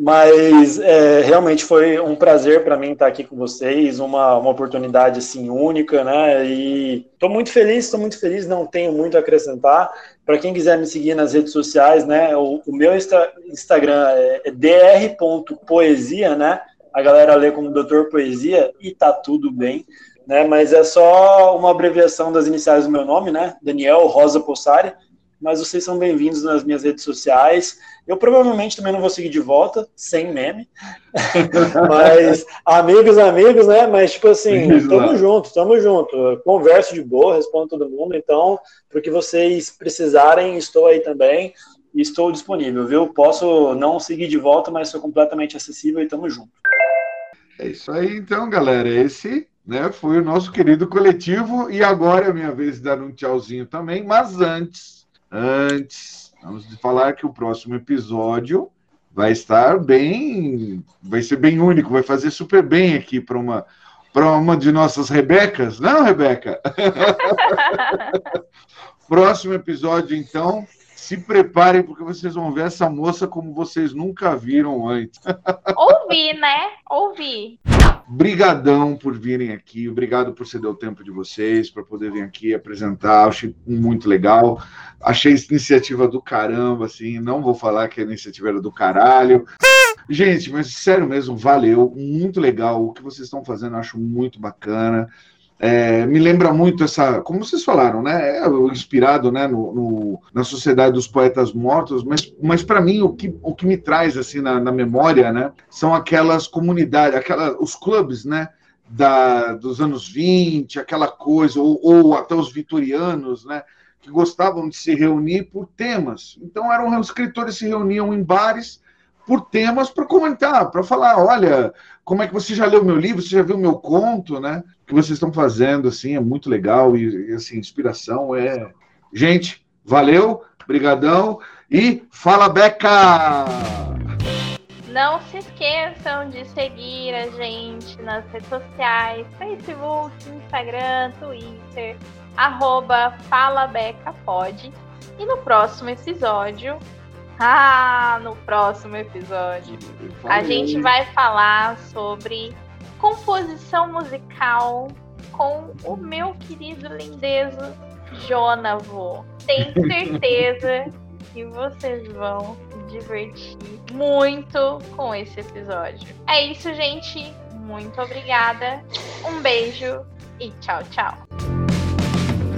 Mas é, realmente foi um prazer para mim estar aqui com vocês, uma, uma oportunidade assim única, né? E estou muito feliz, estou muito feliz, não tenho muito a acrescentar. Para quem quiser me seguir nas redes sociais, né? O, o meu Insta, Instagram é, é dr.poesia, né? A galera lê como Doutor Poesia e tá tudo bem. Né, mas é só uma abreviação das iniciais do meu nome, né? Daniel Rosa Possari mas vocês são bem-vindos nas minhas redes sociais. Eu provavelmente também não vou seguir de volta, sem meme. mas amigos, amigos, né? Mas, tipo assim, tamo junto, tamo junto. Converso de boa, respondo todo mundo. Então, para que vocês precisarem, estou aí também. E estou disponível, viu? Posso não seguir de volta, mas sou completamente acessível e tamo junto. É isso aí, então, galera. Esse né, foi o nosso querido coletivo. E agora é minha vez de dar um tchauzinho também. Mas antes, Antes, vamos falar que o próximo episódio vai estar bem, vai ser bem único, vai fazer super bem aqui para uma para uma de nossas Rebecas, não, Rebeca? próximo episódio, então, se preparem porque vocês vão ver essa moça como vocês nunca viram antes. Ouvi, né? Ouvi. Brigadão por virem aqui, obrigado por ceder o tempo de vocês para poder vir aqui apresentar, achei muito legal. Achei essa iniciativa do caramba, assim, não vou falar que a iniciativa era do caralho. Gente, mas sério mesmo, valeu, muito legal o que vocês estão fazendo, acho muito bacana. É, me lembra muito essa, como vocês falaram, né? É inspirado né, no, no, na Sociedade dos Poetas Mortos, mas, mas para mim o que, o que me traz assim na, na memória, né? São aquelas comunidades, aquela, os clubes, né? Da, dos anos 20, aquela coisa, ou, ou até os vitorianos, né? Que gostavam de se reunir por temas. Então eram escritores se reuniam em bares por temas para comentar, para falar, olha, como é que você já leu meu livro, você já viu meu conto, né? Que vocês estão fazendo, assim, é muito legal e, e assim, inspiração é... Gente, valeu, brigadão e fala, Beca! Não se esqueçam de seguir a gente nas redes sociais, Facebook, Instagram, Twitter, arroba FalaBecaPod. E no próximo episódio ah, no próximo episódio a gente vai falar sobre composição musical com o meu querido lindezo Jonavo. Tenho certeza que vocês vão se divertir muito com esse episódio. É isso, gente. Muito obrigada. Um beijo e tchau, tchau.